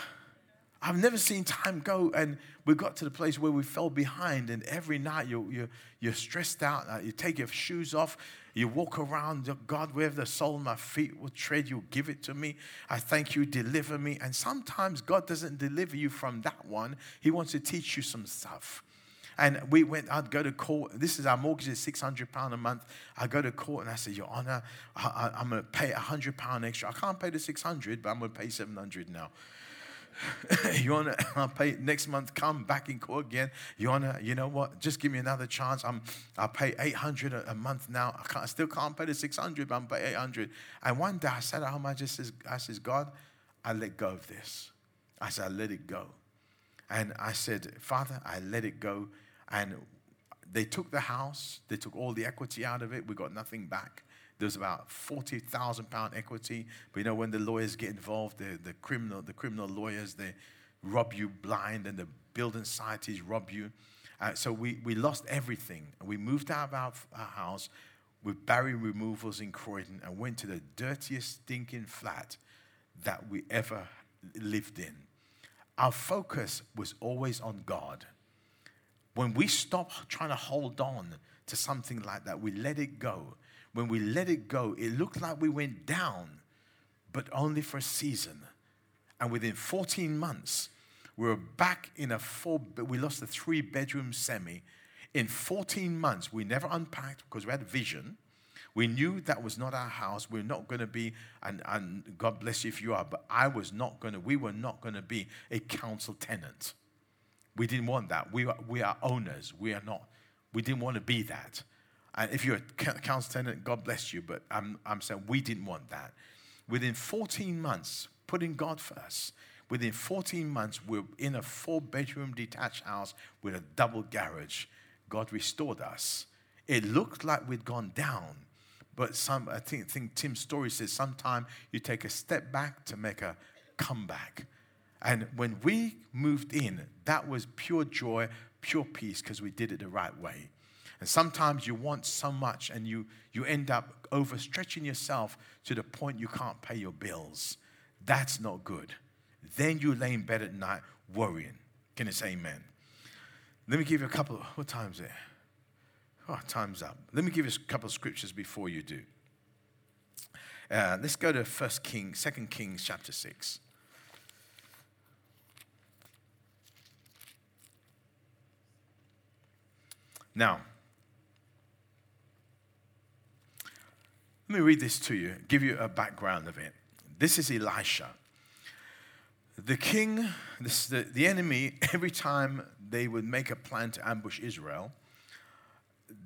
I've never seen time go, and we got to the place where we fell behind, and every night you're, you're, you're stressed out. You take your shoes off, you walk around, God, wherever the sole of my feet will tread, you give it to me. I thank you, deliver me. And sometimes God doesn't deliver you from that one, He wants to teach you some stuff. And we went, I'd go to court. This is our mortgage is £600 a month. I go to court and I say, Your Honor, I, am going to pay £100 extra. I can't pay the 600 but I'm going to pay 700 now. [LAUGHS] Your Honor, [LAUGHS] I'll pay next month, come back in court again. You wanna, you know what? Just give me another chance. I'm, I'll pay 800 a, a month now. I, can't, I still can't pay the 600 but I'm pay 800 And one day I said at home, I just says, I says, God, I let go of this. I said, I let it go. And I said, Father, I let it go. And they took the house, they took all the equity out of it. We got nothing back. There was about forty thousand pound equity. But you know, when the lawyers get involved, the, the criminal, the criminal lawyers, they rob you blind, and the building societies rob you. Uh, so we, we lost everything. We moved out of our, our house with barrier removals in Croydon and went to the dirtiest, stinking flat that we ever lived in. Our focus was always on God. When we stop trying to hold on to something like that, we let it go. When we let it go, it looked like we went down, but only for a season. And within 14 months, we were back in a four, we lost a three bedroom semi. In 14 months, we never unpacked because we had vision. We knew that was not our house. We are not going to be, and, and God bless you if you are, but I was not going to, we were not going to be a council tenant. We didn't want that. We are, we are owners. We are not. We didn't want to be that. And if you're a council tenant, God bless you, but I'm, I'm saying we didn't want that. Within 14 months, putting God first, within 14 months, we're in a four bedroom detached house with a double garage. God restored us. It looked like we'd gone down, but some, I think, think Tim Storey says sometimes you take a step back to make a comeback. And when we moved in, that was pure joy, pure peace, because we did it the right way. And sometimes you want so much and you, you end up overstretching yourself to the point you can't pay your bills. That's not good. Then you lay in bed at night worrying. Can you say amen? Let me give you a couple. What time is it? Oh, time's up. Let me give you a couple of scriptures before you do. Uh, let's go to First King, Second Kings, chapter six. Now, let me read this to you, give you a background of it. This is Elisha. The king, this, the, the enemy, [LAUGHS] every time they would make a plan to ambush Israel,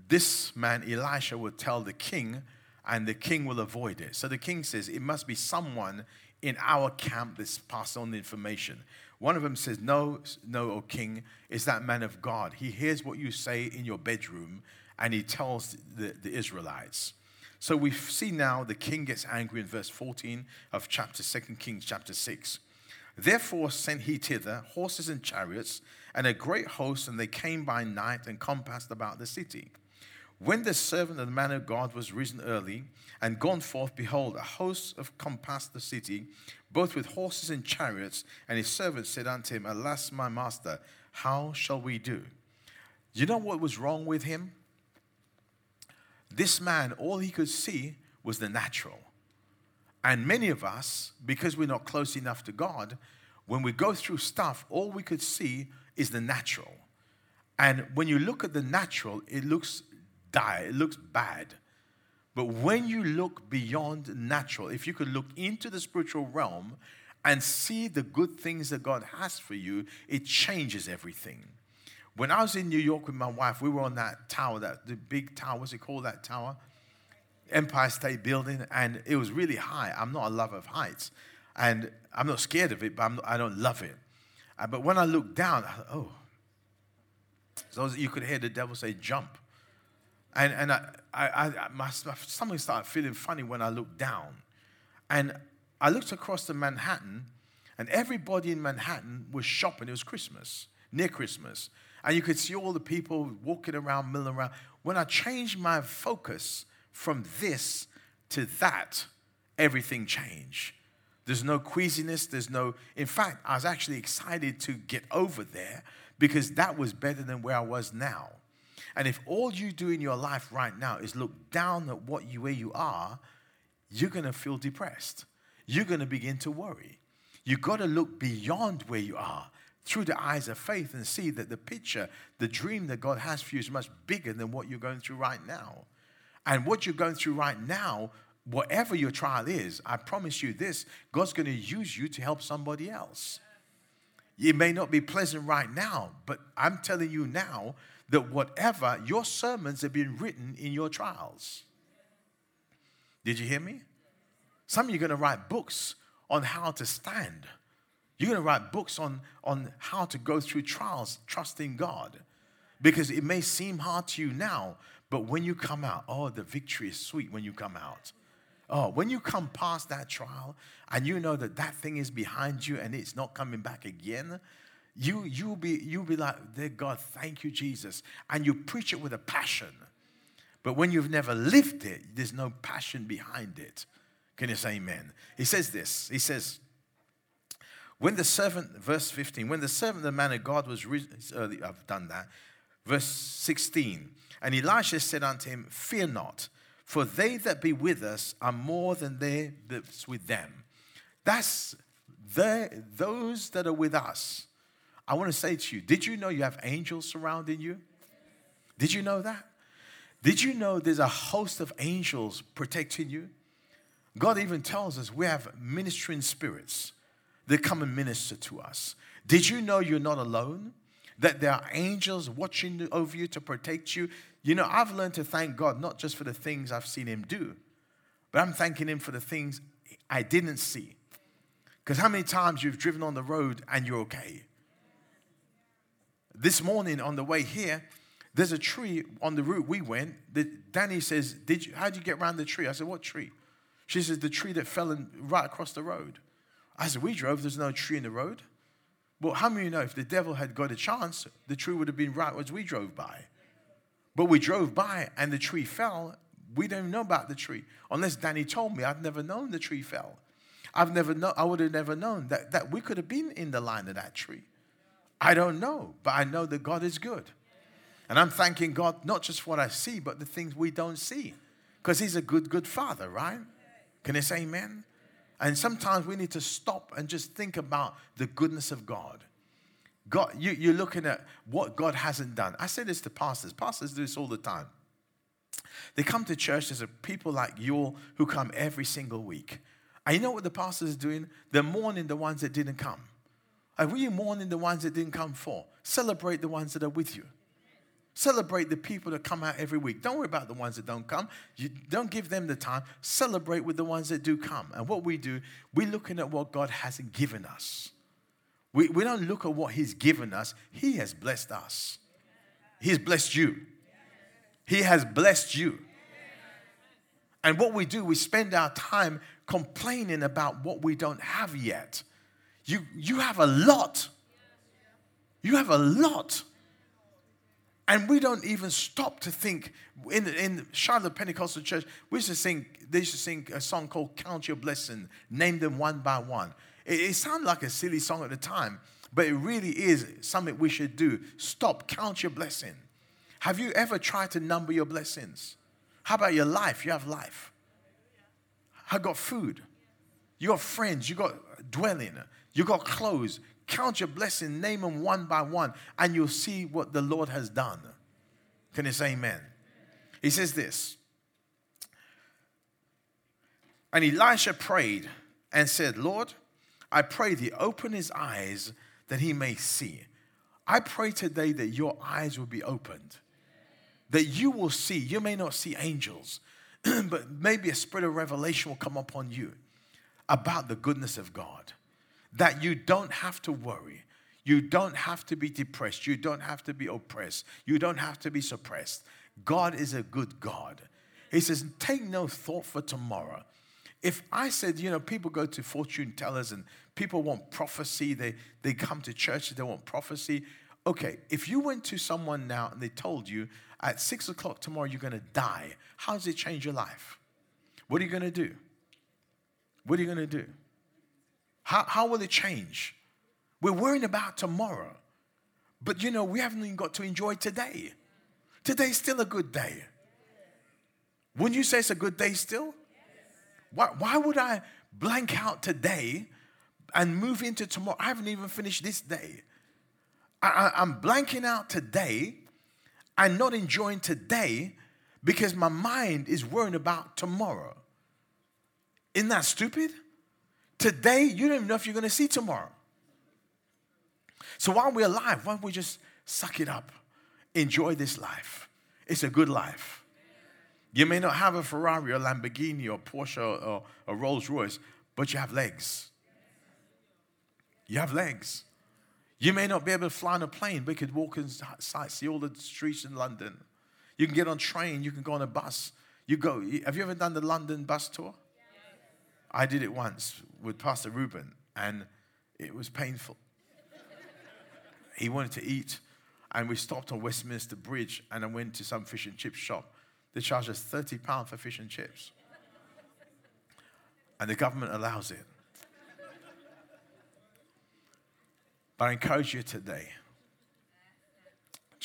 this man, Elisha, would tell the king, and the king will avoid it. So the king says, It must be someone in our camp that's passed on the information. One of them says, No, no, O king, is that man of God. He hears what you say in your bedroom, and he tells the, the Israelites. So we see now the king gets angry in verse 14 of chapter 2 Kings, chapter 6. Therefore sent he thither horses and chariots and a great host, and they came by night and compassed about the city. When the servant of the man of God was risen early and gone forth, behold, a host of compassed the city, both with horses and chariots. And his servant said unto him, Alas, my master, how shall we do? You know what was wrong with him? This man, all he could see was the natural. And many of us, because we're not close enough to God, when we go through stuff, all we could see is the natural. And when you look at the natural, it looks dire, it looks bad. But when you look beyond natural, if you could look into the spiritual realm and see the good things that God has for you, it changes everything. When I was in New York with my wife, we were on that tower, that the big tower, what's it called, that tower? Empire State Building, and it was really high. I'm not a lover of heights, and I'm not scared of it, but I'm, I do not love it. Uh, but when I looked down, I oh, so you could hear the devil say, jump. And, and I, I, I, my, my stomach started feeling funny when I looked down. And I looked across to Manhattan, and everybody in Manhattan was shopping. It was Christmas, near Christmas. And you could see all the people walking around, milling around. When I changed my focus from this to that, everything changed. There's no queasiness. There's no, in fact, I was actually excited to get over there because that was better than where I was now. And if all you do in your life right now is look down at what you, where you are, you're to feel depressed. You're to begin to worry. You've got to look beyond where you are through the eyes of faith and see that the picture, the dream that God has for you is much bigger than what you're going through right now. And what you're going through right now, whatever your trial is, I promise you this God's going to use you to help somebody else. It may not be pleasant right now, but I'm telling you now that whatever your sermons have been written in your trials. Did you hear me? Some of you are going to write books on how to stand. You're going to write books on, on how to go through trials, trusting God. Because it may seem hard to you now, but when you come out, oh, the victory is sweet when you come out. Oh, when you come past that trial and you know that that thing is behind you and it's not coming back again, you you'll be you'll be like, "Dear God, thank you, Jesus," and you preach it with a passion. But when you've never lived it, there's no passion behind it. Can you say Amen? He says this. He says, "When the servant, verse 15, when the servant, the man of God was early, uh, I've done that. Verse 16, and Elisha said unto him, Fear not." For they that be with us are more than they that's with them. That's the, those that are with us. I want to say to you, did you know you have angels surrounding you? Did you know that? Did you know there's a host of angels protecting you? God even tells us we have ministering spirits that come and minister to us. Did you know you're not alone? that there are angels watching over you to protect you. You know, I've learned to thank God not just for the things I've seen Him do, but I'm thanking Him for the things I didn't see. Because how many times you've driven on the road and you're okay? This morning on the way here, there's a tree on the route we went. That Danny says, "Did you? How did you get around the tree?" I said, "What tree?" She says, "The tree that fell in, right across the road." I said, "We drove. There's no tree in the road." Well, how many of you know if the devil had got a chance, the tree would have been right as we drove by. But we drove by and the tree fell. We don't know about the tree. Unless Danny told me, I've never known the tree fell. I've never known, I would have never known that, that we could have been in the line of that tree. I don't know, but I know that God is good. And I'm thanking God not just for what I see, but the things we don't see. Because He's a good, good Father, right? Can I say amen? And sometimes we need to stop and just think about the goodness of God. God, you, you're looking at what God hasn't done. I say this to pastors. Pastors do this all the time. They come to church. There's people like you who come every single week. And you know what the pastors are doing? They're mourning the ones that didn't come. Are you mourning the ones that didn't come for? Celebrate the ones that are with you. Celebrate the people that come out every week. Don't worry about the ones that don't come. You don't give them the time. Celebrate with the ones that do come. And what we do, we're looking at what God hasn't given us. We, we don't look at what He's given us. He has blessed us. He's blessed you. He has blessed you. And what we do, we spend our time complaining about what we don't have yet. You, you have a lot. You have a lot. And we don't even stop to think. In, in Charlotte Pentecostal Church, we used to sing, they used to sing a song called Count Your Blessing, name them one by one. It, it sounded like a silly song at the time, but it really is something we should do. Stop, count your blessing. Have you ever tried to number your blessings? How about your life? You have life. I got food. You got friends. You got dwelling. You got clothes. Count your blessing, name them one by one, and you'll see what the Lord has done. Can you say amen? He says this. And Elisha prayed and said, Lord, I pray thee, open his eyes that he may see. I pray today that your eyes will be opened, that you will see. You may not see angels, [CLEARS THROAT] but maybe a spirit of revelation will come upon you about the goodness of God that you don't have to worry. You don't have to be depressed. You don't have to be oppressed. You don't have to be suppressed. God is a good God. He says, Take no thought for tomorrow. If I said, you know, people go to fortune tellers and people want prophecy, they, they come to church, they want prophecy. Okay, if you went to someone now and they told you at six o'clock tomorrow you're going to die, how does it change your life? What are you going to do? What are you going to do? How, how will it change? We're worrying about tomorrow. But you know, we haven't even got to enjoy today. Today's still a good day. Wouldn't you say it's a good day still? Why, why would I blank out today and move into tomorrow? I haven't even finished this day. I, I, I'm blanking out today and not enjoying today because my mind is worrying about tomorrow. Isn't that stupid? Today, you don't even know if you're going to see tomorrow. So while we're alive, why don't we just suck it up? Enjoy this life. It's a good life. You may not have a Ferrari or Lamborghini or Porsche or, a Rolls Royce, but you have legs. You have legs. You may not be able to fly on a plane, but you could walk inside, see all the streets in London. You can get on train, you can go on a bus. You go. Have you ever done the London bus tour? I did it once with Pastor Ruben, and it was painful. [LAUGHS] he wanted to eat, and we stopped on Westminster Bridge, and I went to some fish and chip shop. They charge us thirty pound for fish and chips, and the government allows it. But I encourage you today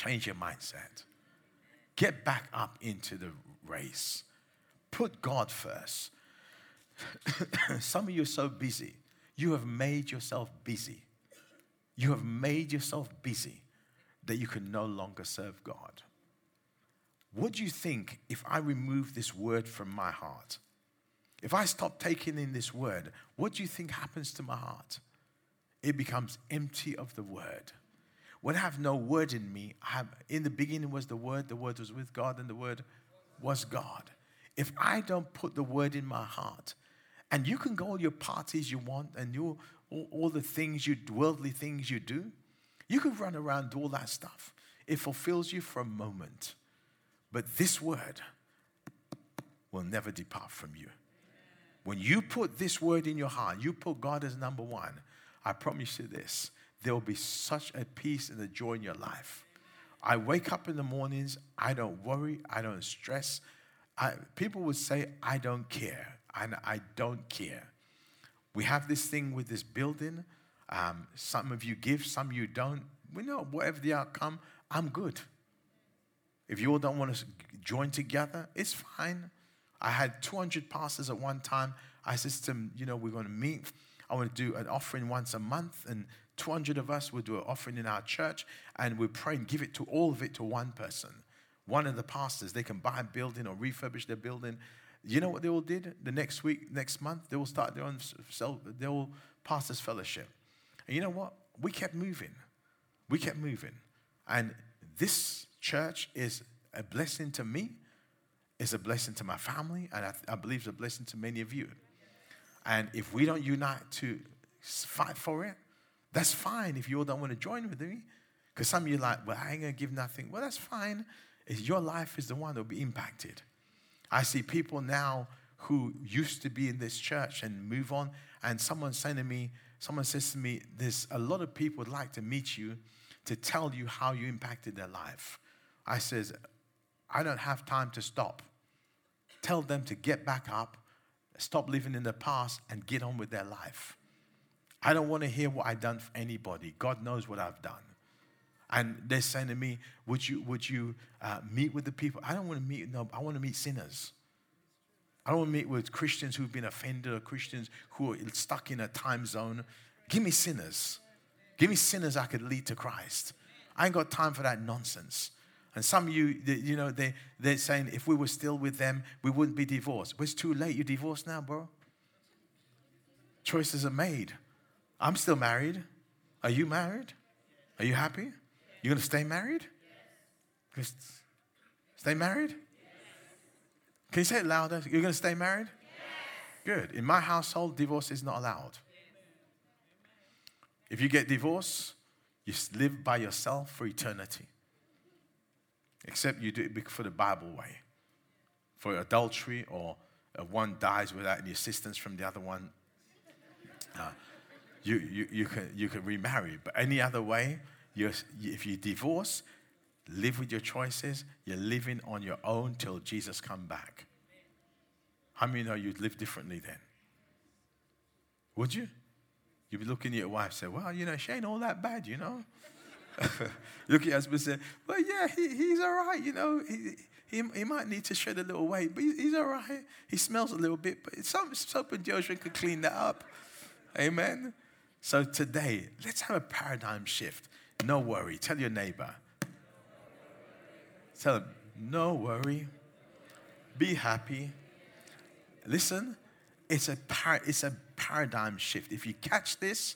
change your mindset. Get back up into the race. Put God first. [COUGHS] Some of you are so busy. You have made yourself busy. You have made yourself busy that you can no longer serve God. What do you think if I remove this word from my heart? If I stop taking in this word, what do you think happens to my heart? It becomes empty of the word. when I have no word in me, I have, in the beginning was the word, the word was with God, and the word was God. If I don't put the word in my heart, and you can go all your parties you want and you, all, all the things you, worldly things you do, you can run around, do all that stuff. It fulfills you for a moment. But this word will never depart from you. When you put this word in your heart, you put God as number one, I promise you this there will be such a peace and a joy in your life. I wake up in the mornings, I don't worry, I don't stress. I, people would say, I don't care, and I don't care. We have this thing with this building. Um, some of you give, some of you don't. We know whatever the outcome, I'm good. If you all don't want to join together, it's fine. I had 200 pastors at one time. I said to them, you know, we're going to meet. I want to do an offering once a month, and 200 of us will do an offering in our church, and we pray and give it to all of it to one person. One of the pastors, they can buy a building or refurbish their building. You know what they all did? The next week, next month, they will start their own self, their own pastors' fellowship. And you know what? We kept moving. We kept moving. And this church is a blessing to me, it's a blessing to my family, and I, I believe it's a blessing to many of you. And if we don't unite to fight for it, that's fine if you all don't want to join with me. Because some of you are like, well, I ain't going to give nothing. Well, that's fine. It's your life is the one that will be impacted. I see people now who used to be in this church and move on, and someone to me, someone says to me, there's a lot of people would like to meet you to tell you how you impacted their life. I says, I don't have time to stop. Tell them to get back up, stop living in the past, and get on with their life. I don't want to hear what I've done for anybody. God knows what I've done. And they're saying to me, Would you, would you uh, meet with the people? I don't want to meet, no, I want to meet sinners. I don't want to meet with Christians who've been offended or Christians who are stuck in a time zone. Give me sinners. Give me sinners I could lead to Christ. I ain't got time for that nonsense. And some of you, you know, they, they're saying if we were still with them, we wouldn't be divorced. But it's too late. You're divorced now, bro. Choices are made. I'm still married. Are you married? Are you happy? You going to stay married? Yes. Stay married? Yes. Can you say it louder? You're going to stay married? Yes. Good. In my household, divorce is not allowed. If you get divorced, you live by yourself for eternity. Except you do it for the Bible way. For adultery or one dies without any assistance from the other one, uh, you, you, you, can, you can remarry. But any other way, you're, if you divorce, live with your choices, you're living on your own till Jesus come back. How many know you'd live differently then? Would you? You'd be looking at your wife and say, well, you know, she ain't all that bad, you know? [LAUGHS] Look at your husband and say, well, yeah, he, he's all right, you know. He, he, he might need to shed a little weight, but he's all right. He smells a little bit, but some soap and deodorant could clean that up. Amen. So today, let's have a paradigm shift. No worry. Tell your neighbor. Tell him, no worry. Be happy. Listen, it's a, par- it's a paradigm shift. If you catch this,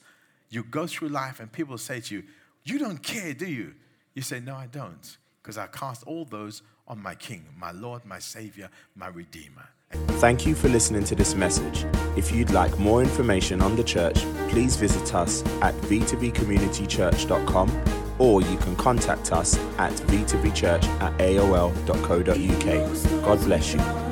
you go through life and people say to you, You don't care, do you? You say, No, I don't, because I cast all those on my King, my Lord, my Savior, my Redeemer. Thank you for listening to this message. If you'd like more information on the church, please visit us at v2vcommunitychurch.com or you can contact us at v2vchurch at aol.co.uk. God bless you.